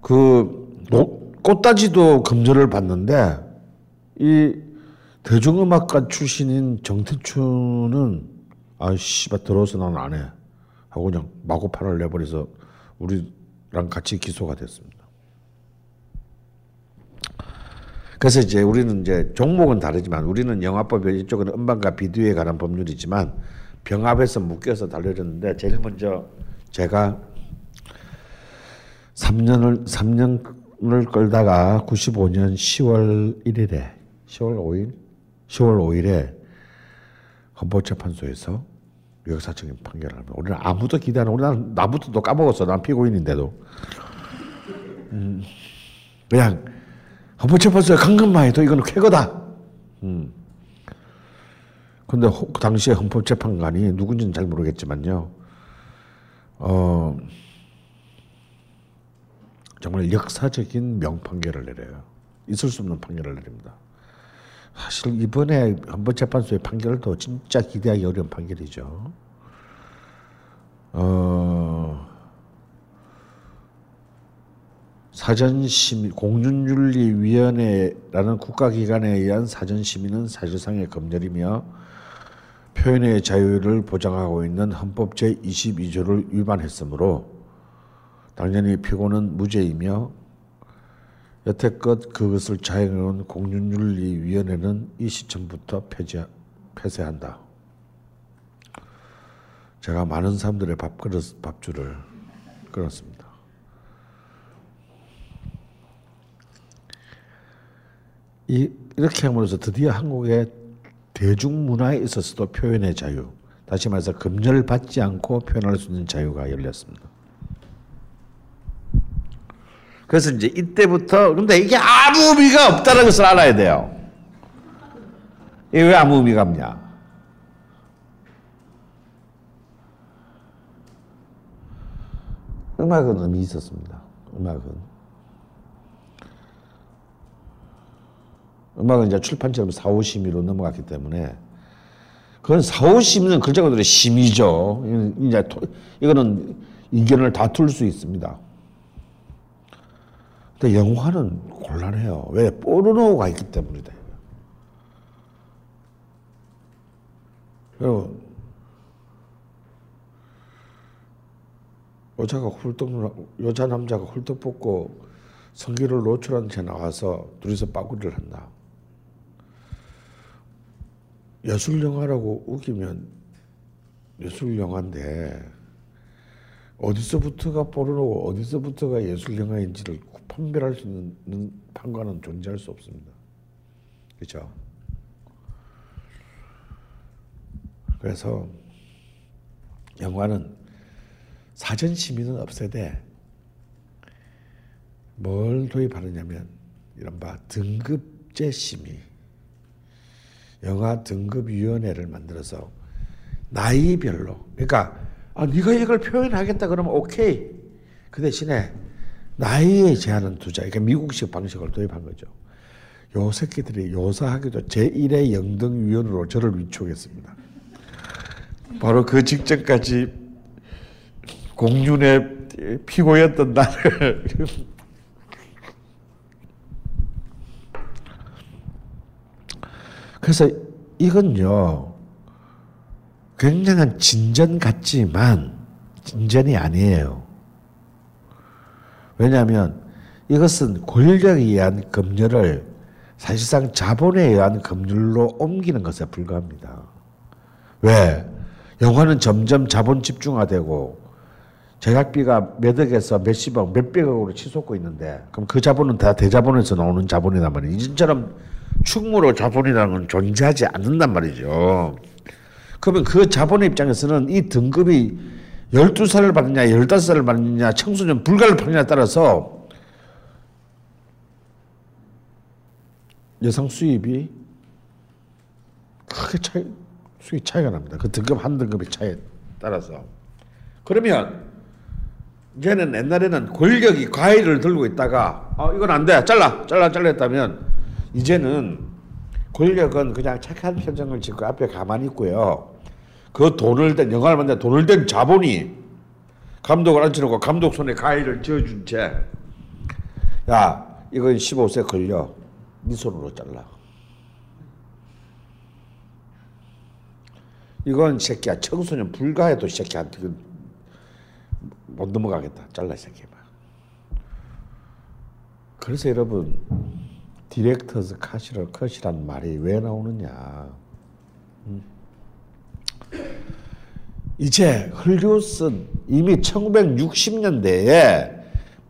그 노, 꽃다지도 검열을 받는데 이 대중음악가 출신인 정태춘은 아 씨발 들어서 난 안 해. 하고 그냥 마구 판을 내버려서 우리랑 같이 기소가 됐습니다. 그래서 이제 우리는 이제 종목은 다르지만 우리는 영화법 이쪽은 음반과 비디오에 관한 법률이지만 병합에서 묶여서 달려졌는데 제일 먼저 제가 3년을 3년을 끌다가 95년 10월 1일에 10월 5일 10월 5일에 헌법재판소에서 역사적인 판결을 합니다. 우리는 아무도 기대 안 하고 우리는 나부터 또 까먹었어. 난 피고인인데도. 음, 그냥 헌법재판소에 강금만 해도 이거는 쾌거다. 음. 근데 호- 그 당시에 헌법재판관이 누군지는 잘 모르겠지만요. 어, 정말 역사적인 명판결을 내려요. 있을 수 없는 판결을 내립니다. 사실 이번에 헌법재판소의 판결도 진짜 기대하기 어려운 판결이죠. 어, 사전심의 공준윤리위원회라는 국가기관에 의한 사전심의는 사실상의 검열이며 표현의 자유를 보장하고 있는 헌법 제22조를 위반했으므로 당연히 피고는 무죄이며 여태껏 그것을 자행해온 공준윤리위원회는 이 시점부터 폐지, 폐쇄한다. 제가 많은 사람들의 밥그릇, 밥줄을 끊었습니다. 이, 이렇게 함으로써 드디어 한국의 대중문화에 있어서도 표현의 자유, 다시 말해서 금열받지 않고 표현할 수 있는 자유가 열렸습니다. 그래서 이제 이때부터 근데 이게 아무 의미가 없다는 것을 알아야 돼요. 이게 왜 아무 의미가 없냐? 음악은 의미 있었습니다. 음악은 음악은 이제 출판처럼 사후심의로 넘어갔기 때문에 그건 사후심의는 글자 그대로 심의죠. 이제 토- 이거는 의견을 다툴 수 있습니다. 근데 영화는 곤란해요. 왜? 포르노가 있기 때문이다. 그리고 여자가 훌떡 여자 남자가 훌떡 벗고 성기를 노출한 채 나와서 둘이서 빠구리를 한다. 예술 영화라고 우기면 예술 영화인데 어디서부터가 포르노고 어디서부터가 예술 영화인지를 판별할 수 있는 판관은 존재할 수 없습니다. 그렇죠? 그래서 영화는 사전 심의는 없애되 뭘 도입하느냐면 이른바 등급제 심의 영화 등급위원회를 만들어서 나이별로. 그러니까 아 네가 이걸 표현하겠다 그러면 오케이. 그 대신에 나이에 제한은 두자 그러니까 미국식 방식을 도입한 거죠. 요 새끼들이 요사하게도 제1의 영등위원으로 저를 위촉했습니다. 바로 그 직전까지 공윤의 피고였던 나를 그래서 이건요 굉장한 진전 같지만 진전이 아니에요. 왜냐하면 이것은 권력에 의한 검열을 사실상 자본에 의한 검열로 옮기는 것에 불과합니다. 왜? 영화는 점점 자본 집중화되고 제작비가 몇 억에서 몇십억, 몇백억으로 치솟고 있는데 그럼 그 자본은 다 대자본에서 나오는 자본이란 말이에요. 이전처럼 충무로 자본이라는 건 존재하지 않는단 말이죠. 그러면 그 자본의 입장에서는 이 등급이 12살을 받느냐, 15살을 받느냐, 청소년 불가를 받느냐에 따라서 여성 수입이 크게 차이, 수익 차이가 납니다. 그 등급 한 등급의 차이에 따라서. 그러면 이제는 옛날에는 권력이 과일을 들고 있다가 어 이건 안 돼. 잘라. 잘라 잘라 했다면 이제는 권력은 그냥 착한 표정을 짓고 앞에 가만히 있고요. 그 돈을 댄 영화를 만든 돈을 댄 자본이 감독을 앉혀놓고 감독 손에 가위를 쥐어준 채, 야 이건 15세 걸려, 네 손으로 잘라. 이건 새끼야 청소년 불가해도 이 새끼야 이건 못 넘어가겠다. 잘라 이 새끼야. 그래서 여러분 디렉터스 컷이라 컷이란 말이 왜 나오느냐? 음. 이제 헐리우드는 이미 1960년대에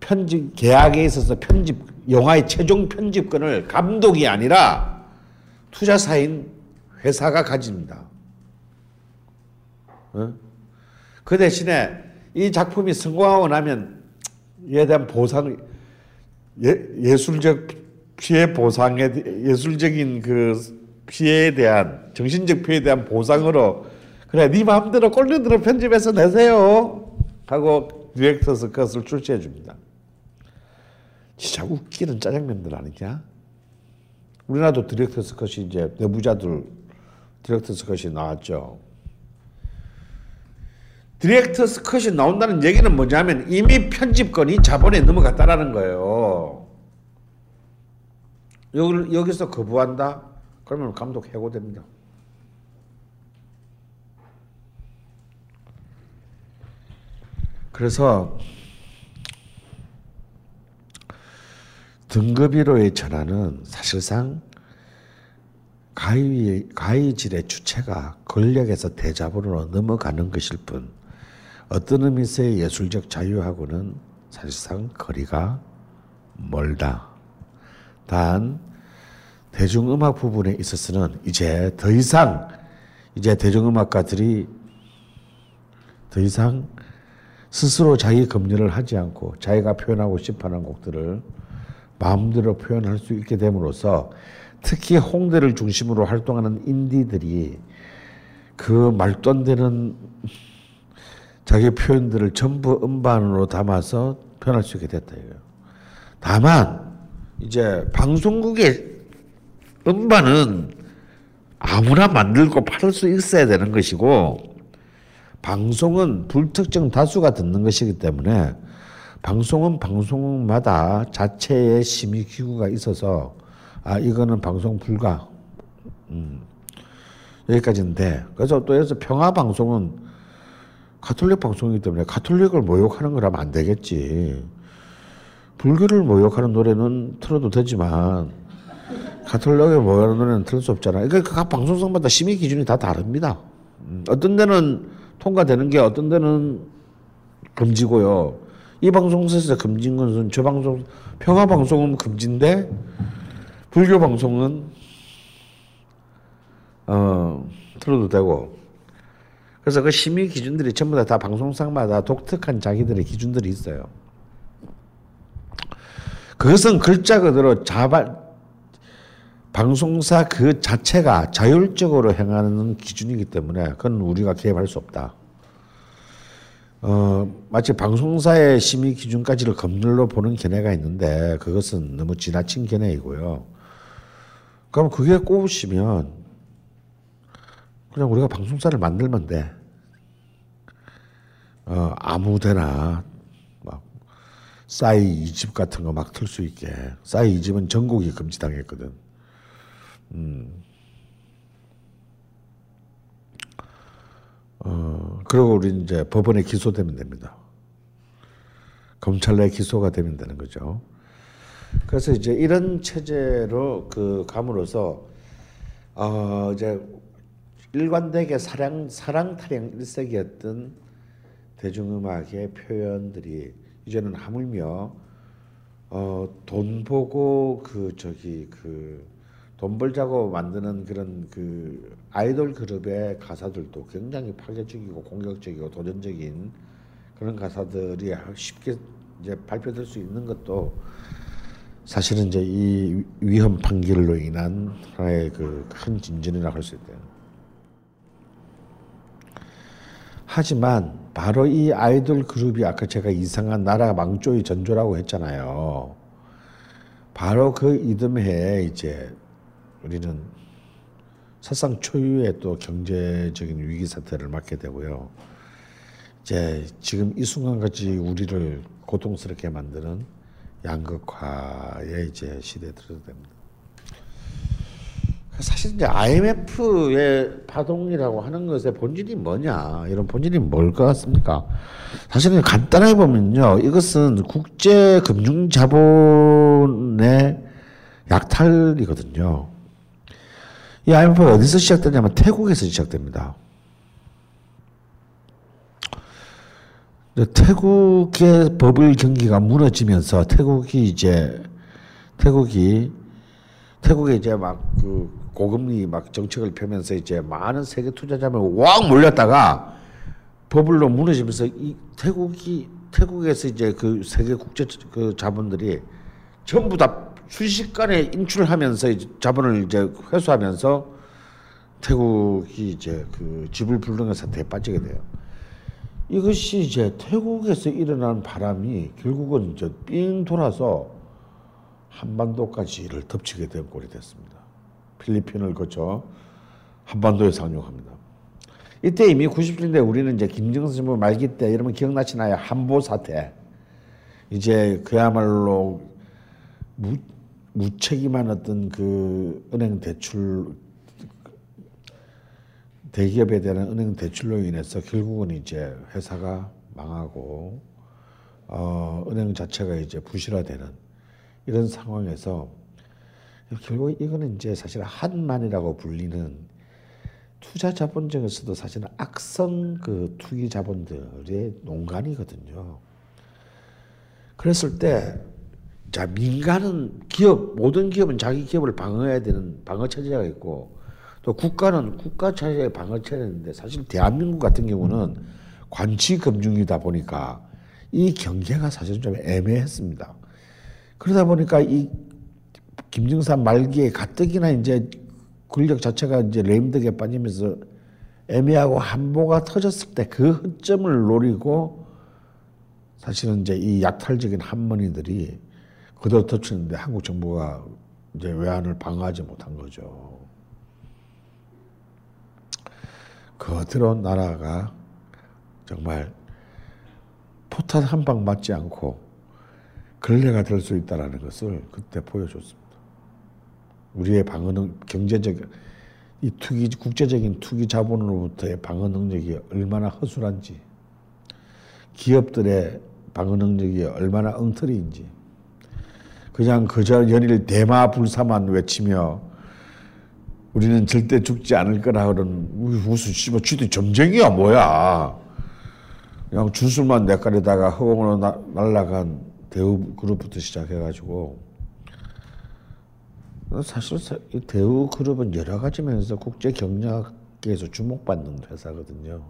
편집 계약에 있어서 편집 영화의 최종 편집권을 감독이 아니라 투자사인 회사가 가집니다. 어? 그 대신에 이 작품이 성공하고 나면 이에 대한 보상 예, 예술적 피해 보상에 대- 예술적인 그 피해에 대한 정신적 피해에 대한 보상으로 그래 네 마음대로 꼴리대로 편집해서 내세요 하고 director's cut을 출시해 줍니다. 진짜 웃기는 짜장면들 아니냐? 우리나라도 director's cut이 이제 내부자들 director's cut이 나왔죠. 디렉터스 컷이 나온다는 얘기는 뭐냐면 이미 편집권이 자본에 넘어갔다라는 거예요. 여기, 여기서 거부한다? 그러면 감독 해고됩니다. 그래서 등급위로의 전환은 사실상 가위, 가위질의 주체가 권력에서 대자본으로 넘어가는 것일 뿐 어떤 의미에서의 예술적 자유하고는 사실상 거리가 멀다. 단 대중음악 부분에 있어서는 이제 더 이상 이제 대중음악가들이 더 이상 스스로 자기 검열을 하지 않고 자기가 표현하고 싶어하는 곡들을 마음대로 표현할 수 있게 됨으로써 특히 홍대를 중심으로 활동하는 인디들이 그 말도 안 되는 자기 표현들을 전부 음반으로 담아서 표현할 수 있게 됐다 이거예요. 다만 이제 방송국의 음반은 아무나 만들고 팔 수 있어야 되는 것이고 방송은 불특정 다수가 듣는 것이기 때문에 방송은 방송마다 자체의 심의 기구가 있어서 아 이거는 방송 불가. 음, 여기까지인데 그래서 또 여기서 평화 방송은 가톨릭 방송이기 때문에 가톨릭을 모욕하는 거라면 안 되겠지. 불교를 모욕하는 노래는 틀어도 되지만 가톨릭을 모욕하는 노래는 틀수 없잖아 그러니까 각 방송사마다 심의 기준이 다 다릅니다 음, 어떤 데는 통과되는 게 어떤 데는 금지고요. 이 방송사에서 금지인 것은 저 방송 평화 방송은 금지인데 불교 방송은 어 틀어도 되고 그래서 그 심의 기준들이 전부 다, 다 방송사마다 독특한 자기들의 기준들이 있어요. 그것은 글자 그대로 자발 방송사 그 자체가 자율적으로 행하는 기준이기 때문에 그건 우리가 개입할 수 없다. 어, 마치 방송사의 심의 기준까지를 검열로 보는 견해가 있는데 그것은 너무 지나친 견해이고요. 그럼 그게 꼬우시면 그냥 우리가 방송사를 만들면 돼. 어, 아무 데나 막 싸이 2집 같은 거 막 틀 수 있게. 싸이 2집은 전국이 금지당했거든. 어, 그리고 우리 이제 법원에 기소되면 됩니다. 검찰 내 기소가 되면 되는 거죠. 그래서 이제 이런 체제로 그 감으로써 어 이제 일관되게 사랑 사랑 타령 일색이었던 대중음악의 표현들이 이제는 하물며 어 돈 보고 그 저기 그 돈 벌자고 만드는 그런 그 아이돌 그룹의 가사들도 굉장히 파괴적이고 공격적이고 도전적인 그런 가사들이 쉽게 이제 발표될 수 있는 것도 사실은 이제 이 위험 판결로 인한 하나의 그 큰 진전이라고 할 수 있대요. 하지만 바로 이 아이돌 그룹이 아까 제가 이상한 나라 망조의 전조라고 했잖아요. 바로 그 이듬해에 이제 우리는 사상 초유의 또 경제적인 위기 사태를 맞게 되고요. 이제 지금 이 순간까지 우리를 고통스럽게 만드는 양극화의 이제 시대에 들어야 됩니다. 사실 이제 IMF의 파동이라고 하는 것의 본질이 뭐냐 이런 본질이 뭘 것 같습니까? 사실은 간단하게 보면요 이것은 국제 금융 자본의 약탈이거든요. 이 IMF가 어디서 시작되냐면 태국에서 시작됩니다. 태국의 버블 경기가 무너지면서 태국이 이제 태국이 태국에 이제 막 그 고금리 막 정책을 펴면서 이제 많은 세계 투자자만 왕 몰렸다가 버블로 무너지면서 이 태국이 태국에서 이제 그 세계 국제 그 자본들이 전부 다 순식간에 인출하면서 자본을 이제 회수하면서 태국이 이제 그 지불 불능의 사태에 빠지게 돼요. 이것이 이제 태국에서 일어난 바람이 결국은 이제 삥 돌아서 한반도까지를 덮치게 된 꼴이 됐습니다. 필리핀을 거쳐 한반도에 상륙합니다. 이때 이미 90년대 우리는 이제 김정은 정부 말기 때 여러분 기억나시나요? 한보 사태. 이제 그야말로 무, 무책임한 어떤 그 은행 대출 대기업에 대한 은행 대출로 인해서 결국은 이제 회사가 망하고 어, 은행 자체가 이제 부실화되는 이런 상황에서 결국 이거는 이제 사실 한만이라고 불리는 투자 자본 중에서도 사실은 악성 그 투기 자본들의 농간이거든요. 그랬을 때, 자, 민간은 기업, 모든 기업은 자기 기업을 방어해야 되는 방어 체제가 있고, 또 국가는 국가 체제의 방어 체제인데, 사실 대한민국 같은 경우는 관치 금융이다 보니까 이 경계가 사실 좀 애매했습니다. 그러다 보니까 이 김정삼 말기에 가뜩이나 이제 권력 자체가 이제 레임덕에 빠지면서 애매하고 한보가 터졌을 때그 허점을 노리고 사실은 이제 이 약탈적인 한머니들이 그대로 터치는데 한국 정부가 이제 외환을 방어하지 못한 거죠. 그대로 나라가 정말 포탄 한 방 맞지 않고 걸레가 될 수 있다라는 것을 그때 보여줬습니다. 우리의 방어 능 경제적 이 투기 국제적인 투기 자본으로부터의 방어 능력이 얼마나 허술한지 기업들의 방어 능력이 얼마나 엉터리인지 그냥 그저 연일 대마불사만 외치며 우리는 절대 죽지 않을 거라 그런 무슨 씨발 쥐도 점쟁이야 뭐야 그냥 주술만 내깔에다가 허공으로 나- 날아간 대우 그룹부터 시작해가지고 사실 대우 그룹은 여러 가지 면에서 국제 경영학계에서 주목받는 회사거든요.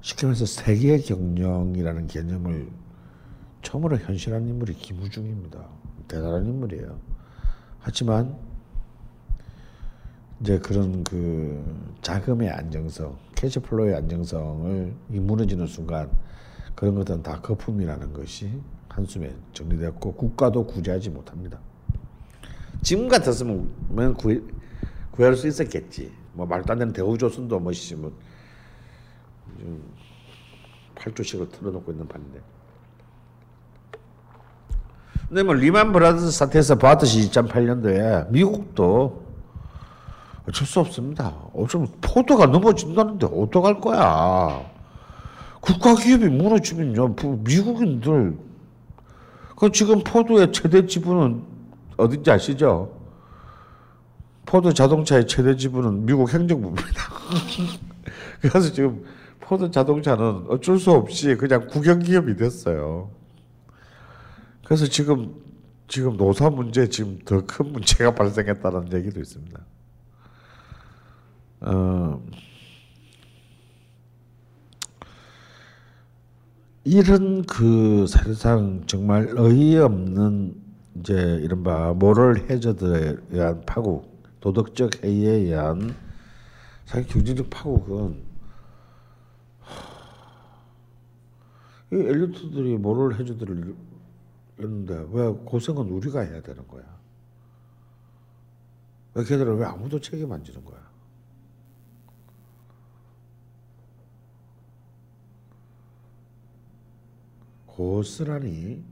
쉽게 말해서 세계 경영이라는 개념을 처음으로 현실한 인물이 김우중입니다. 대단한 인물이에요. 하지만 이제 그런 그 자금의 안정성, cash flow의 안정성을 이 무너지는 순간 그런 것들은 다 거품이라는 것이 한숨에 정리되었고 국가도 구제하지 못합니다. 지금 같았으면 구해, 구할 수 있었겠지. 뭐 말도 안 되는 대우조선도 뭐시 뭐좀 8조씩을 틀어놓고 있는 판인데. 근데 뭐 리만 브라더스 사태에서 봤듯이 2008년도에 미국도 어쩔 수 없습니다. 어쩌면 포도가 넘어진다는데 어떡할 거야. 국가 기업이 무너지면요, 부- 미국인들 그 지금 포도의 최대 지분은 어딘지 아시죠? 포도 자동차의 최대 지분은 미국 행정부입니다. 그래서 지금 포도 자동차는 어쩔 수 없이 그냥 국영 기업이 됐어요. 그래서 지금 지금 노사 문제 지금 더 큰 문제가 발생했다는 얘기도 있습니다. 어, 이런 그 사실상 정말 어이없는 이제 이른바 모럴 해저들에 의한 파국, 도덕적 해이에 의한 사실 경제적 파국은 이 엘리트들이 모럴 해저들을 했는데 왜 고생은 우리가 해야 되는 거야? 왜 걔들은 왜 아무도 책임 안 지는 거야? 고스란히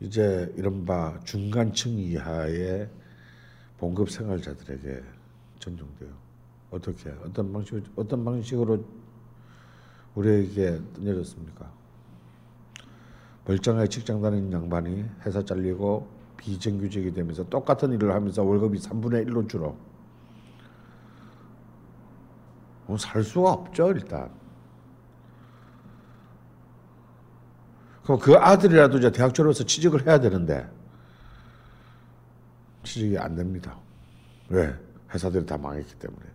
이제 이른바 중간층 이하의 봉급 생활자들에게 전종돼요. 어떻게 어떤 방식 어떤 방식으로 우리에게 내렸습니까? 멀쩡하게 직장 다니는 양반이 회사 잘리고 비정규직이 되면서 똑같은 일을 하면서 월급이 3분의 1로 줄어. 뭐 살 수가 없죠 일단. 그럼 그 아들이라도 이제 대학 졸업해서 취직을 해야 되는데 취직이 안 됩니다. 왜? 회사들이 다 망했기 때문에.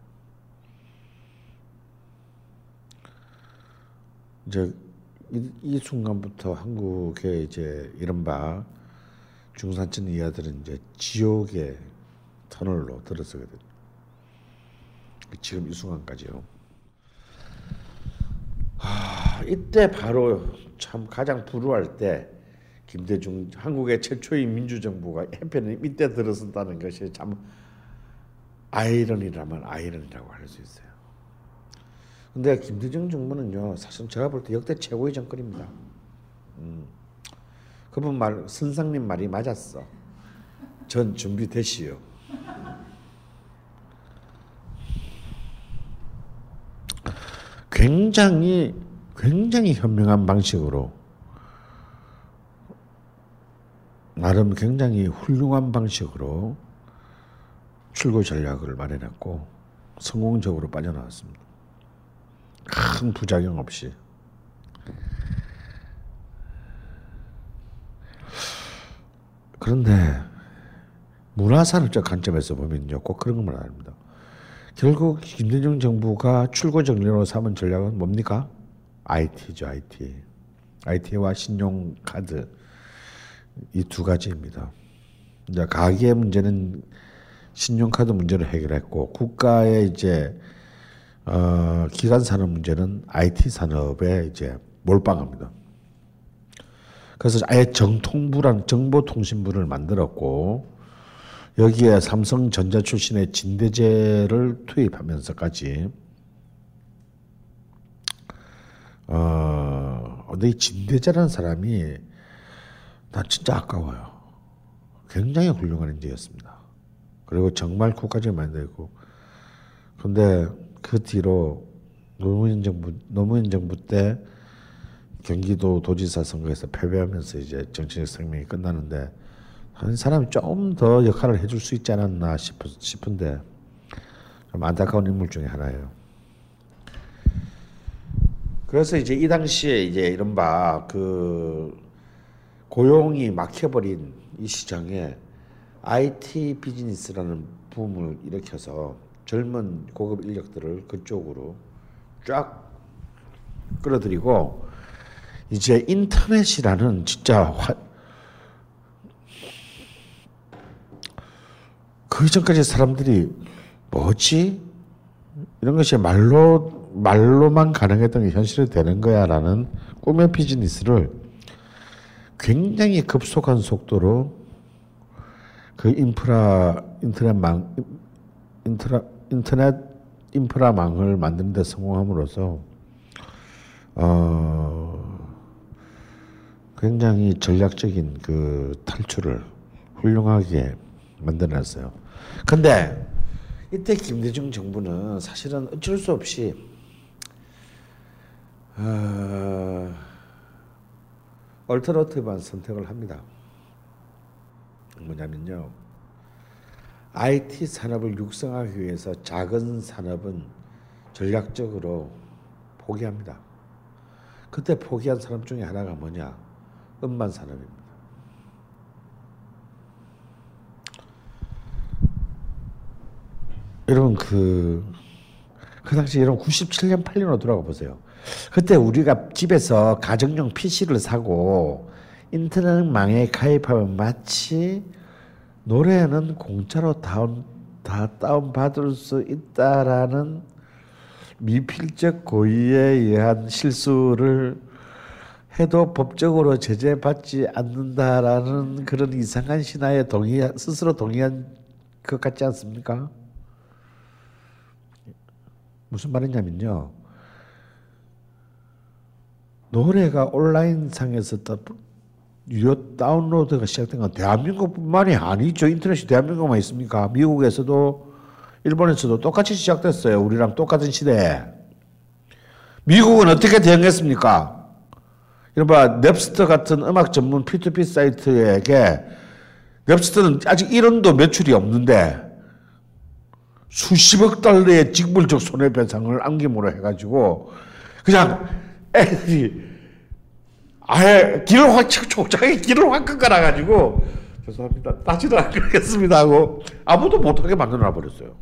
이제 이, 이 순간부터 한국의 이제 이른바 중산층 이하들은 이제 지옥의 터널로 들어서게 됩니다. 지금 이 순간까지요. 아, 이때 바로 참 가장 불우할 때 김대중 한국의 최초의 민주정부가 해편에 이때 들어선다는 것이 참 아이러니라면 아이러니라고 할 수 있어요. 근데 김대중 정부는요 사실 제가 볼 때 역대 최고의 정권입니다. 음. 그분 말 선상님 말이 맞았어. 전 준비되시오. 굉장히 굉장히 현명한 방식으로 나름 굉장히 훌륭한 방식으로 출구 전략을 마련했고 성공적으로 빠져나왔습니다. 큰 부작용 없이. 그런데 문화산업적 관점에서 보면요, 꼭 그런 것만 아닙니다. 결국 김대중 정부가 출구 정리로 삼은 전략은 뭡니까? IT죠, IT. IT와 신용카드 이 두 가지입니다. 이제 가계 문제는 신용카드 문제를 해결했고 국가의 이제 어, 기간 산업 문제는 IT 산업에 이제 몰빵합니다. 그래서 아예 정통부란 정보통신부를 만들었고 여기에 삼성전자 출신의 진대재를 투입하면서까지 어, 근데 이 진대재라는 사람이 난 진짜 아까워요. 굉장히 훌륭한 인재였습니다. 그리고 정말 국가적인 만들고 근데 그 뒤로 노무현 정부 노무현 정부 때 경기도 도지사 선거에서 패배하면서 이제 정치적 생명이 끝나는데 한 사람이 좀 더 역할을 해줄 수 있지 않았나 싶, 싶은데 좀 안타까운 인물 중에 하나예요. 그래서 이제 이 당시에 이제 이른바 그 고용이 막혀버린 이 시장에 IT 비즈니스라는 붐을 일으켜서 젊은 고급 인력들을 그쪽으로 쫙 끌어들이고 이제 인터넷이라는 진짜 화, 그 전까지 사람들이 뭐지? 이런 것이 말로 말로만 가능했던 게 현실이 되는 거야라는 꿈의 비즈니스를 굉장히 급속한 속도로 그 인프라 인터넷망 인트라 인터넷 인프라망을 만드는 데 성공함으로써 어 굉장히 전략적인 그 탈출을 훌륭하게 만들어냈어요. 근데 이때 김대중 정부는 사실은 어쩔 수 없이 어, 얼터너티브한 선택을 합니다. 뭐냐면요. IT 산업을 육성하기 위해서 작은 산업은 전략적으로 포기합니다. 그때 포기한 산업 중에 하나가 뭐냐? 음반 산업입니다. 여러분 그, 그 당시 여러분 97년 8년으로 돌아가 보세요. 그때 우리가 집에서 가정용 PC를 사고 인터넷 망에 가입하면 마치 노래는 공짜로 다운 다 다운 받을 수 있다라는 미필적 고의에 의한 실수를 해도 법적으로 제재받지 않는다라는 그런 이상한 신화에 동의 스스로 동의한 것 같지 않습니까? 무슨 말이냐면요. 노래가 온라인 상에서 유료 다운로드가 시작된 건 대한민국뿐만이 아니죠. 인터넷이 대한민국만 있습니까? 미국에서도 일본에서도 똑같이 시작됐어요. 우리랑 똑같은 시대에. 미국은 어떻게 대응했습니까? 이른바 넵스터 같은 음악 전문 P2P 사이트에게 넵스터는 아직 1원도 매출이 없는데 수십억 달러의 직물적 손해배상을 안김으로 해가지고 그냥 애들이 아예 길을 확 촉촉하게 길을 확 끊어놔가지고 죄송합니다 다시는 안 그러겠습니다 하고 아무도 못하게 만들어놔 버렸어요.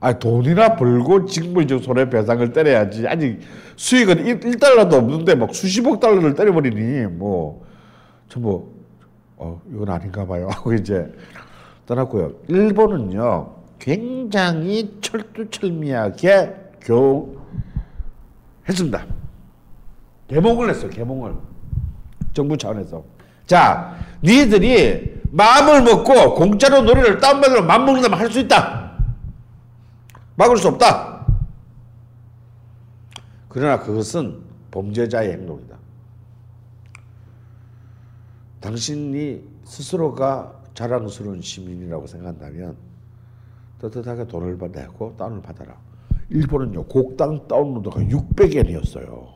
아 돈이나 벌고 직무적 손해배상을 때려야지 아직 수익은 1, 1달러도 없는데 막 수십억 달러를 때려버리니 뭐 전부 어 이건 아닌가 봐요 하고 이제 떠났고요. 일본은요 굉장히 철두철미하게 교 했습니다. 개몽을 했어요. 개몽을 정부 차원에서 자 니들이 마음을 먹고 공짜로 노래를 다운받으러 맘먹는다면 할 수 있다. 막을 수 없다. 그러나 그것은 범죄자의 행동이다. 당신이 스스로가 자랑스러운 시민이라고 생각한다면 떳떳하게 돈을 내고 다운을 받아라. 일본은요 곡당 다운로드가 600엔이었어요.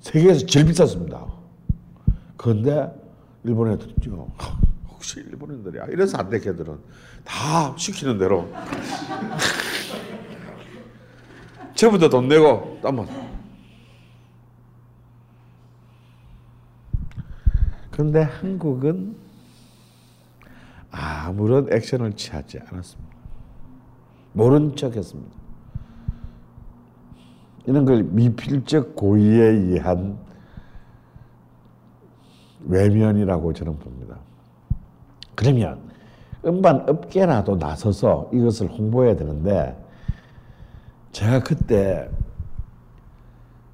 세계에서 제일 비쌌습니다. 그런데 일본 애들은요 혹시 일본 애들이야 이래서 안 돼 걔들은 다 시키는 대로 처음부터 돈 내고 다운 그런데 한국은 아무런 액션을 취하지 않았습니다. 모른 척 했습니다. 이런 걸 미필적 고의에 의한 외면이라고 저는 봅니다. 그러면 음반 업계라도 나서서 이것을 홍보해야 되는데 제가 그때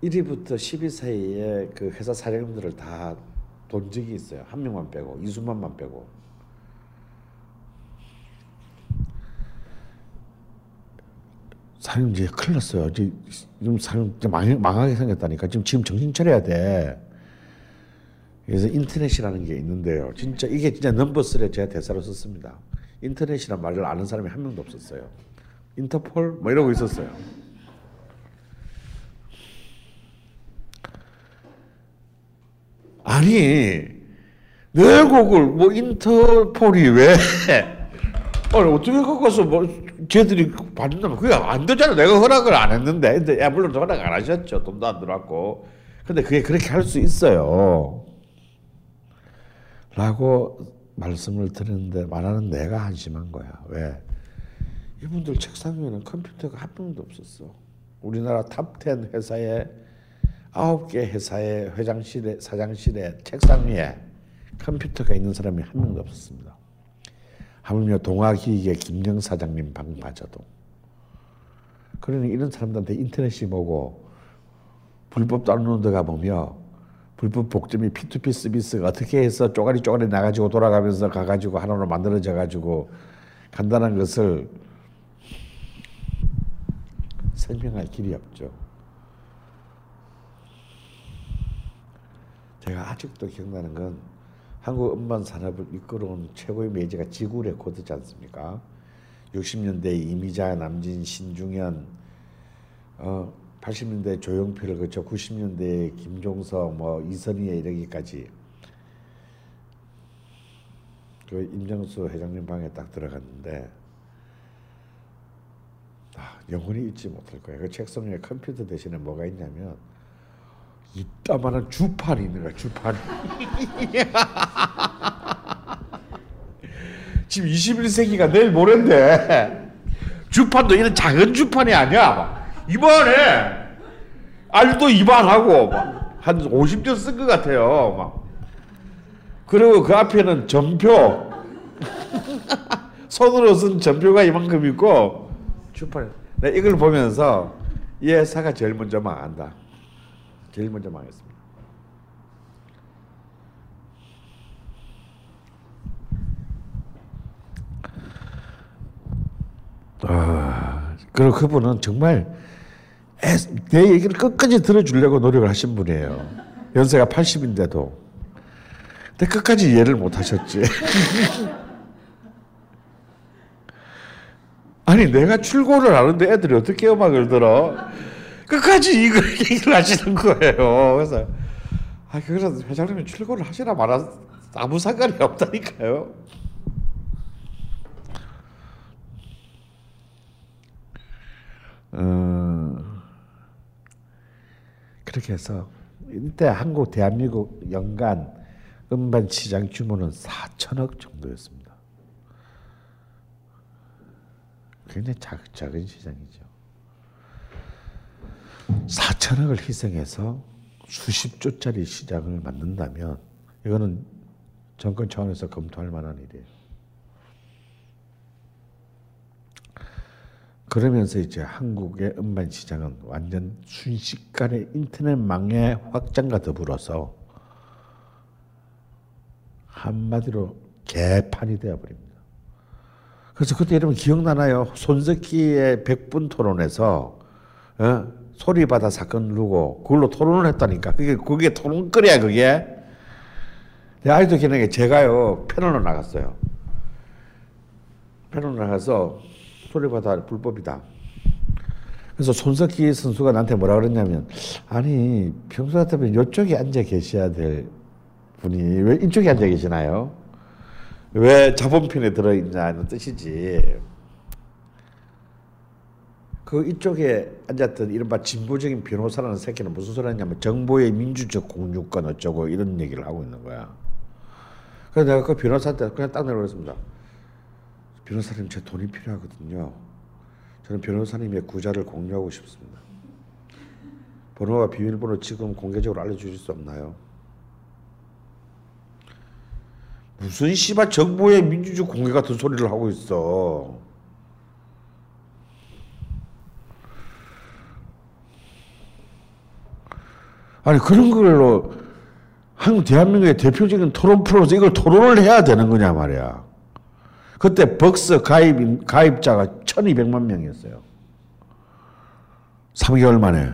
1위부터 10위 사이에 그 회사 사장님들을 다본 적이 있어요. 한 명만 빼고 이수만만 빼고. 사장님 이제 큰일 났어요. 이제 사장님 망, 망하게 생겼다니까. 지금 지금 정신 차려야 돼. 그래서 인터넷이라는 게 있는데요. 진짜 이게 진짜 넘버스에 제가 대사로 썼습니다. 인터넷이란 말을 아는 사람이 한 명도 없었어요. 인터폴 뭐 이러고 있었어요. 아니 내 곡을 뭐 인터폴이 왜 아니 어떻게 갖고서 뭐 쟤들이 받는다면 그게 안 되잖아. 내가 허락을 안 했는데. 근데 야 물론 허락 안 하셨죠. 돈도 안 들어왔고. 근데 그게 그렇게 할 수 있어요. 라고 말씀을 드렸는데 말하는 내가 한심한 거야. 왜? 이분들 책상 위에는 컴퓨터가 한 명도 없었어. 우리나라 top 10 회사에 아홉 개 회사의 회장실에 사장실에 책상 위에 컴퓨터가 있는 사람이 한 명도 없었습니다. 하물며 동아기획의 김영 사장님 방마저도. 그러니 이런 사람들한테 인터넷이 뭐고 불법 다운로드가 뭐며 불법 복점이 P2P 서비스가 어떻게 해서 쪼가리 쪼가리 나가지고 돌아가면서 가가지고 하나로 만들어져 가지고 간단한 것을 설명할 길이 없죠. 제가 아직도 기억나는 건 한국 음반 산업을 이끌어온 최고의 메이저가 지구 레코드지 않습니까? 60년대 이미자, 남진, 신중현, 어, 80년대 조용필을 거쳐 90년대 김종석, 뭐 이선희에 이르기까지 그 임정수 회장님 방에 딱 들어갔는데 아, 영원히 잊지 못할 거예요. 그 책상 위에 컴퓨터 대신에 뭐가 있냐면 이따만한 주판이 있는 거야 주판 지금 21세기가 내일 모레인데. 주판도 이런 작은 주판이 아니야 막 이만해 알도 이만하고 한 50년 쓴것 같아요 막. 그리고 그 앞에는 전표. 손으로 쓴 전표가 이만큼 있고. 주판 내가 이걸 보면서 이 회사가 제일 먼저 망한다 제일 먼저 망했습니다. 아, 그리고 그분은 정말 애- 내 얘기를 끝까지 들어주려고 노력을 하신 분이에요. 연세가 80인데도. 근데 끝까지 이해를 못 하셨지. 아니, 내가 출고를 하는데 애들이 어떻게 음악을 들어? 끝까지 이걸 얘기를 하시는 거예요. 그래서 아 그래서 회장님이 출고를 하시나 말아 아무 상관이 없다니까요. 어, 그렇게 해서 이때 한국 대한민국 연간 음반 시장 규모는 4천억 정도였습니다. 굉장히 작, 작은 시장이죠. 4천억을 희생해서 수십 조짜리 시장을 만든다면 이거는 정권 차원에서 검토할 만한 일이에요. 그러면서 이제 한국의 음반 시장은 완전 순식간에 인터넷망의 확장과 더불어서 한마디로 개판이 되어버립니다. 그래서 그때 여러분 기억나나요? 손석희의 백분 토론에서 어? 소리바다 사건 누르고 그걸로 토론을 했다니까. 그게 그게 토론거리야 그게. 내가 아직도 기억나게 제가요 패널로 나갔어요. 패널로 나가서 소리바다 불법이다. 그래서 손석희 선수가 나한테 뭐라 그랬냐면 아니 평소 같으면 이쪽에 앉아 계셔야 될 분이 왜 이쪽에 앉아 계시나요? 왜 자본편에 들어있냐는 뜻이지. 그 이쪽에 앉았던 이른바 진보적인 변호사라는 새끼는 무슨 소리 하냐면 정보의 민주적 공유권 어쩌고 이런 얘기를 하고 있는 거야. 그래서 내가 그 변호사한테 그냥 딱 내려버렸습니다. 변호사님 제 돈이 필요하거든요. 저는 변호사님의 구자를 공유하고 싶습니다. 번호와 비밀번호 지금 공개적으로 알려주실 수 없나요? 무슨 씨발 정보의 민주주의 공개 같은 소리를 하고 있어. 아니 그런 걸로 한국 대한민국의 대표적인 토론 프로에서 이걸 토론을 해야 되는 거냐 말이야. 그때 벅스 가입 가입자가 1,200만 명이었어요. 3개월 만에.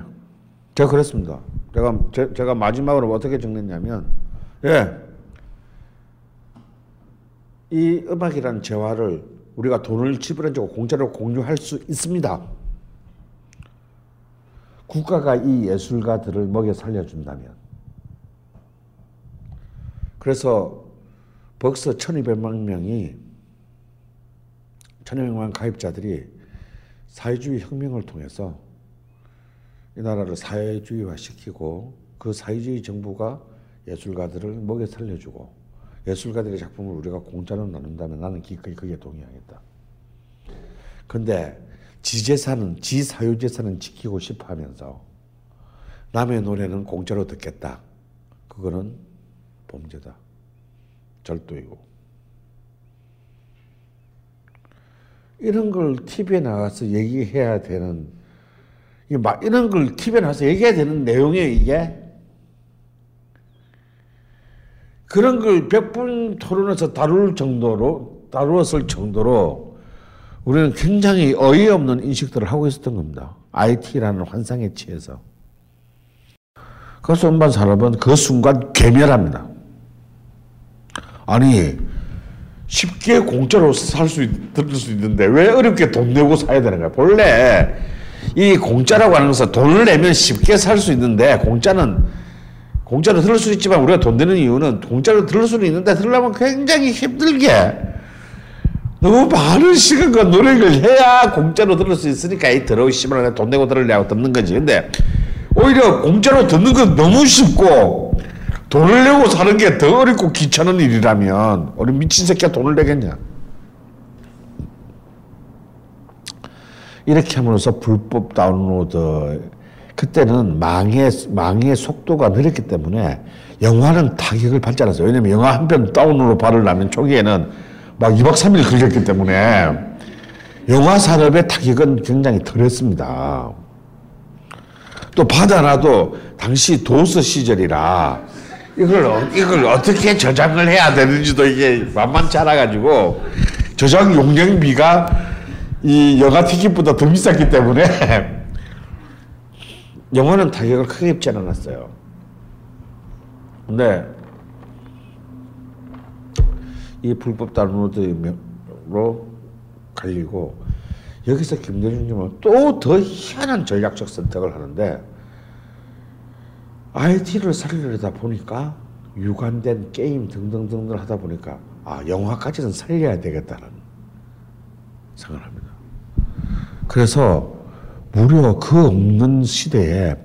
제가 그랬습니다. 제가 제, 제가 마지막으로 어떻게 정했냐면 예. 이 음악이라는 재화를 우리가 돈을 지불해주고 공짜로 공유할 수 있습니다. 국가가 이 예술가들을 먹여 살려준다면. 그래서 벅스 1200만 명이 1200만 가입자들이 사회주의 혁명을 통해서 이 나라를 사회주의화 시키고 그 사회주의 정부가 예술가들을 먹여 살려주고 예술가들의 작품을 우리가 공짜로 나눈다면 나는 기꺼이 거기에 동의하겠다. 근데 지 재산은 지 사유 재산은 지키고 싶어 하면서 남의 노래는 공짜로 듣겠다. 그거는 범죄다. 절도이고. 이런 걸 TV에 나가서 얘기해야 되는 이런 걸 TV에 나가서 얘기해야 되는 내용이에요, 이게. 그런 걸 백분 토론에서 다룰 정도로 다루었을 정도로 우리는 굉장히 어이없는 인식들을 하고 있었던 겁니다. IT라는 환상에 취해서. 그래서 음반 산업은 그 순간 괴멸합니다. 아니 쉽게 공짜로 살 수 들을 수 있는데 왜 어렵게 돈 내고 사야 되는 거야? 본래 이 공짜라고 하는 것은 돈을 내면 쉽게 살 수 있는데 공짜는 공짜로 들을 수 있지만 우리가 돈 내는 이유는 공짜로 들을 수는 있는데 들으려면 굉장히 힘들게 너무 많은 시간과 노력을 해야 공짜로 들을 수 있으니까 이 더러운 씨발 돈 내고 들으려고 듣는 거지. 근데 오히려 공짜로 듣는 건 너무 쉽고 돈을 내고 사는 게 더 어렵고 귀찮은 일이라면 우리 미친 새끼가 돈을 내겠냐? 이렇게 함으로써 불법 다운로드 그때는 망의 망의 속도가 느렸기 때문에 영화는 타격을 받지 않았어요. 왜냐면 영화 한 편 다운로드 받으려면 초기에는 막 2박 3일 걸렸기 때문에 영화 산업의 타격은 굉장히 덜했습니다. 또 받아놔도 당시 도스 시절이라 이걸 어- 이걸 어떻게 저장을 해야 되는지도 이게 만만치 않아가지고 저장 용량비가 이 영화 티켓보다 더 비쌌기 때문에 영화는 타격을 크게 입지 않았어요. 근데 이 불법 다운로드로 갈리고 여기서 김대중님은 또 더 희한한 전략적 선택을 하는데 IT를 살리려다 보니까 유관된 게임 등등등을 하다 보니까 아 영화까지는 살려야 되겠다는 생각을 합니다. 그래서 무려 그 없는 시대에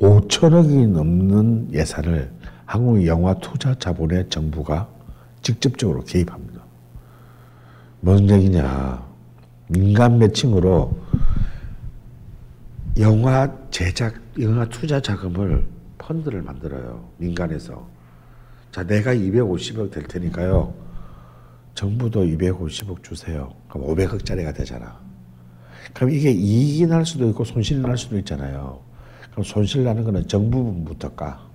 5천억이 넘는 예산을 한국 영화 투자 자본의 정부가 직접적으로 개입합니다. 뭔 얘기냐. 민간 매칭으로 영화 제작, 영화 투자 자금을 펀드를 만들어요. 민간에서. 자, 내가 250억 될 테니까요. 정부도 250억 주세요. 그럼 500억짜리가 되잖아. 그럼 이게 이익이 날 수도 있고 손실이 날 수도 있잖아요. 그럼 손실 나는 거는 정부분부터 까.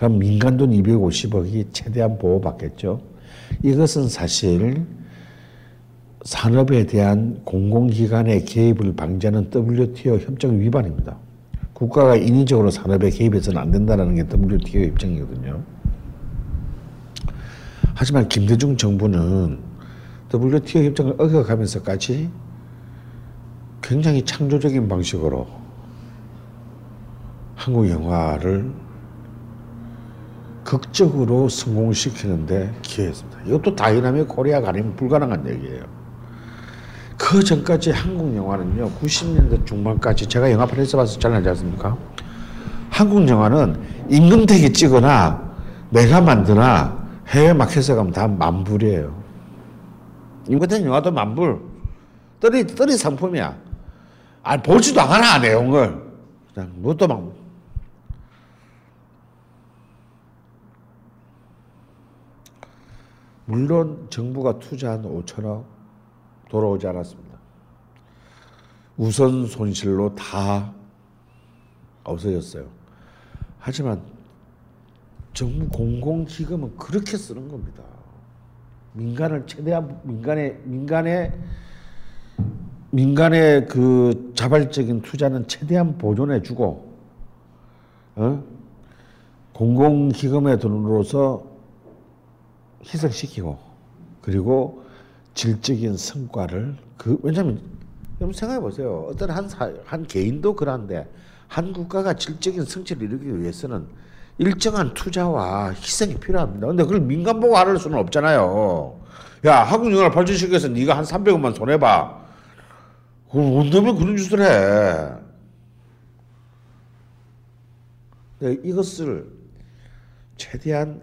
그럼 민간 돈 250억이 최대한 보호받겠죠. 이것은 사실 산업에 대한 공공기관의 개입을 방지하는 WTO 협정 위반입니다. 국가가 인위적으로 산업에 개입해서는 안 된다는 게 WTO 입장이거든요. 하지만 김대중 정부는 WTO 협정을 어겨가면서까지 굉장히 창조적인 방식으로 한국 영화를 극적으로 성공시키는데 기여했습니다. 이것도 Dynamic Korea가 아니면 불가능한 얘기예요. 그 전까지 한국 영화는요, 90년대 중반까지 제가 영화판에서 있어봐서 잘 알지 않습니까? 한국 영화는 임권택이 찍거나 내가 만드나 해외 마켓에 가면 다 만불이에요. 임금택 영화도 만불. 떨이, 떨이 상품이야. 아, 보지도 않아, 내용을. 그냥 뭣도 막. 물론 정부가 투자한 5천억 돌아오지 않았습니다. 우선 손실로 다 없어졌어요. 하지만 정부 공공기금은 그렇게 쓰는 겁니다. 민간을 최대한 민간의 민간의 민간의 그 자발적인 투자는 최대한 보존해주고 어? 공공기금의 돈으로서 희석시키고 그리고 질적인 성과를 그 왜냐하면 여러분 생각해 보세요. 어떤 한, 사, 한 개인도 그런데 한 국가가 질적인 성취를 이루기 위해서는 일정한 투자와 희생이 필요합니다. 근데 그걸 민간 보고 하를 수는 없잖아요. 야 한국 영화를 발전시키기 위해서 네가 한 300억만 손해봐. 그럼 원더면 그런 짓을 해. 네, 이것을 최대한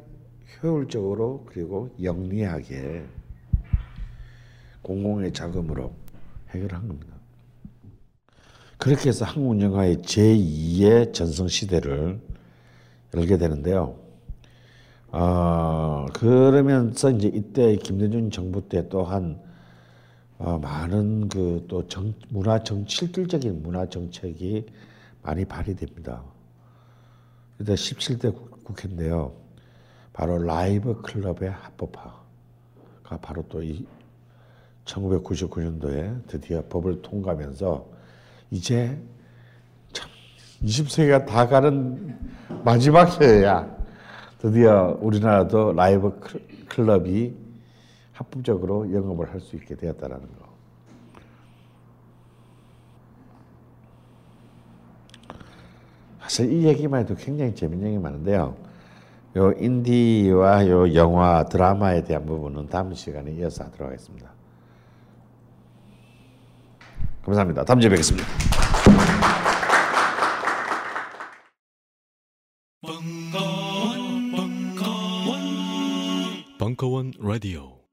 효율적으로 그리고 영리하게 공공의 자금으로 해결한 겁니다. 그렇게 해서 한국 영화의 제2의 전성 시대를 열게 되는데요. 어, 그러면서 이제 이때 김대중 정부 때 또한 어, 많은 그 또 문화 정 실질적인 문화 정책이 많이 발휘됩니다. 그때 17대 국회인데요. 바로 라이브 클럽의 합법화가 바로 또 이 1999년도에 드디어 법을 통과하면서 이제 참 20세기가 다 가는 마지막 해야 드디어 우리나라도 라이브 클럽이 합법적으로 영업을 할 수 있게 되었다라는 거. 사실 이 얘기만 해도 굉장히 재밌는 얘기 많은데요. 요 인디와 요 영화 드라마에 대한 부분은 다음 시간에 이어서 하도록 하겠습니다. 감사합니다. 다음 주에 뵙겠습니다. 벙커원, 벙커원, 벙커원 라디오.